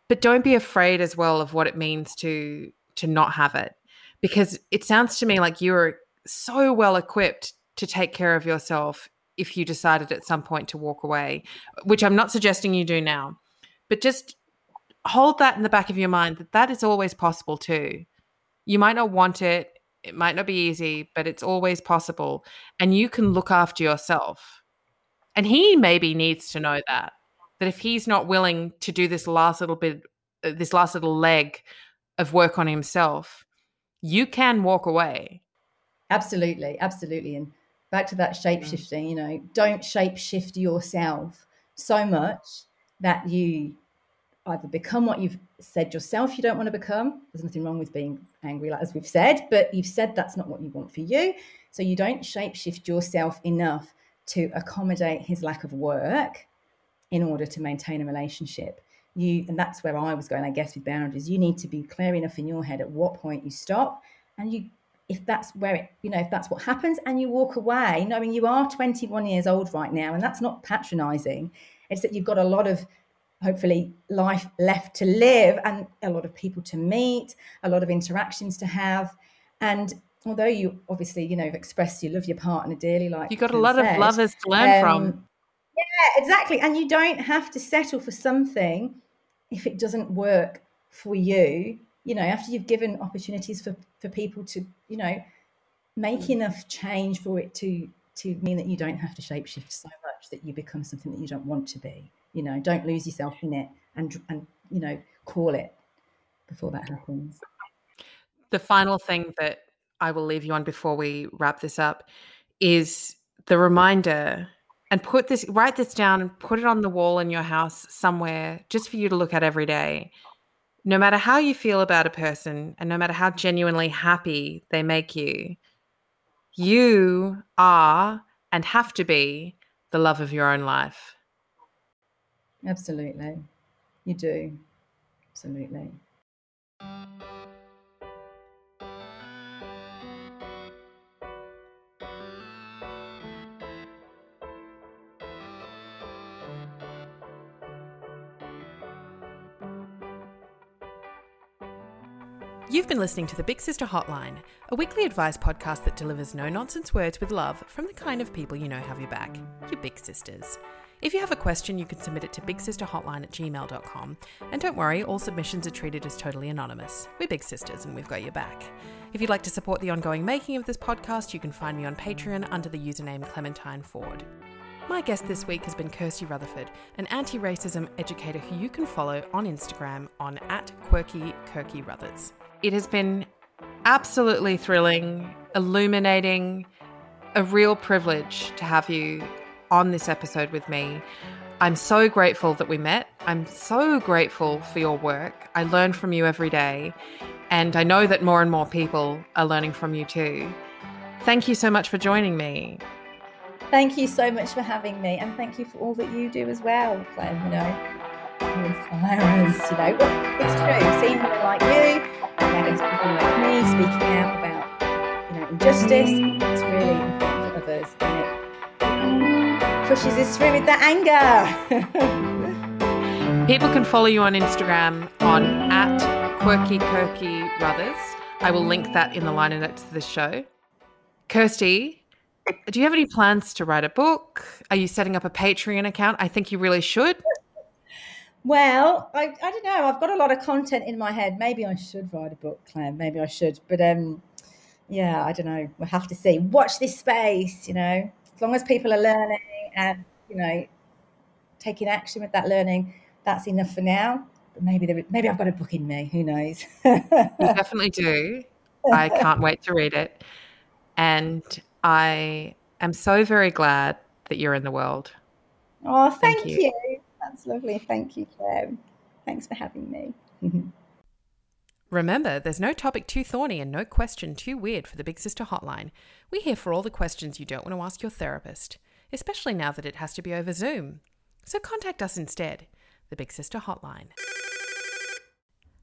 But don't be afraid as well of what it means to to not have it. Because it sounds to me like you're so well equipped to take care of yourself if you decided at some point to walk away, which I'm not suggesting you do now. But just hold that in the back of your mind that that is always possible too. You might not want it, it might not be easy, but it's always possible. And you can look after yourself. And he maybe needs to know that, that if he's not willing to do this last little bit, uh, this last little leg of work on himself, you can walk away. Absolutely. Absolutely. And back to that shape mm. shifting, you know, don't shape shift yourself so much that you either become what you've said yourself you don't want to become. There's nothing wrong with being angry, like as we've said, but you've said that's not what you want for you. So you don't shapeshift yourself enough to accommodate his lack of work in order to maintain a relationship. You and that's where I was going, I guess, with boundaries. You need to be clear enough in your head at what point you stop and you if that's where it, you know, if that's what happens and you walk away, knowing you are 21 years old right now, and that's not patronizing, it's that you've got a lot of hopefully life left to live and a lot of people to meet, a lot of interactions to have. And although you obviously, you know, expressed you love your partner dearly, like you got a lot said, of lovers to learn um, from. Yeah, exactly. And you don't have to settle for something if it doesn't work for you. You know, after you've given opportunities for, for people to, you know, make mm. enough change for it to to mean that you don't have to shapeshift so much that you become something that you don't want to be you know don't lose yourself in it and and you know call it before that happens the final thing that i will leave you on before we wrap this up is the reminder and put this write this down and put it on the wall in your house somewhere just for you to look at every day no matter how you feel about a person and no matter how genuinely happy they make you you are and have to be the love of your own life Absolutely. You do. Absolutely. You've been listening to the Big Sister Hotline, a weekly advice podcast that delivers no nonsense words with love from the kind of people you know have your back, your big sisters. If you have a question, you can submit it to bigsisterhotline at gmail.com. And don't worry, all submissions are treated as totally anonymous. We're big sisters and we've got your back. If you'd like to support the ongoing making of this podcast, you can find me on Patreon under the username Clementine Ford. My guest this week has been Kirsty Rutherford, an anti racism educator who you can follow on Instagram on at quirky Kirky Ruthers. It has been absolutely thrilling, illuminating, a real privilege to have you on this episode with me. I'm so grateful that we met. I'm so grateful for your work. I learn from you every day. And I know that more and more people are learning from you too. Thank you so much for joining me. Thank you so much for having me, and thank you for all that you do as well. You know, you inspire us. You know, it's true. Seeing like you, and people like me speaking out about you know injustice, it's really important for others, and it pushes us through with that anger. people can follow you on Instagram on at quirky kirky ruthers. I will link that in the liner notes to the show. Kirsty, do you have any plans to write a book? Are you setting up a Patreon account? I think you really should. Well, I, I don't know. I've got a lot of content in my head. Maybe I should write a book, Clem. Maybe I should. But um, yeah, I don't know. We'll have to see. Watch this space, you know. As long as people are learning and, you know, taking action with that learning, that's enough for now. But maybe there, maybe I've got a book in me. Who knows? you definitely do. I can't wait to read it. And I am so very glad that you're in the world. Oh, thank, thank you. you. That's lovely. Thank you, Claire. Thanks for having me. Mm-hmm. Remember, there's no topic too thorny and no question too weird for the Big Sister Hotline. We're here for all the questions you don't want to ask your therapist, especially now that it has to be over Zoom. So contact us instead, the Big Sister Hotline.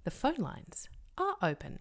The phone lines are open.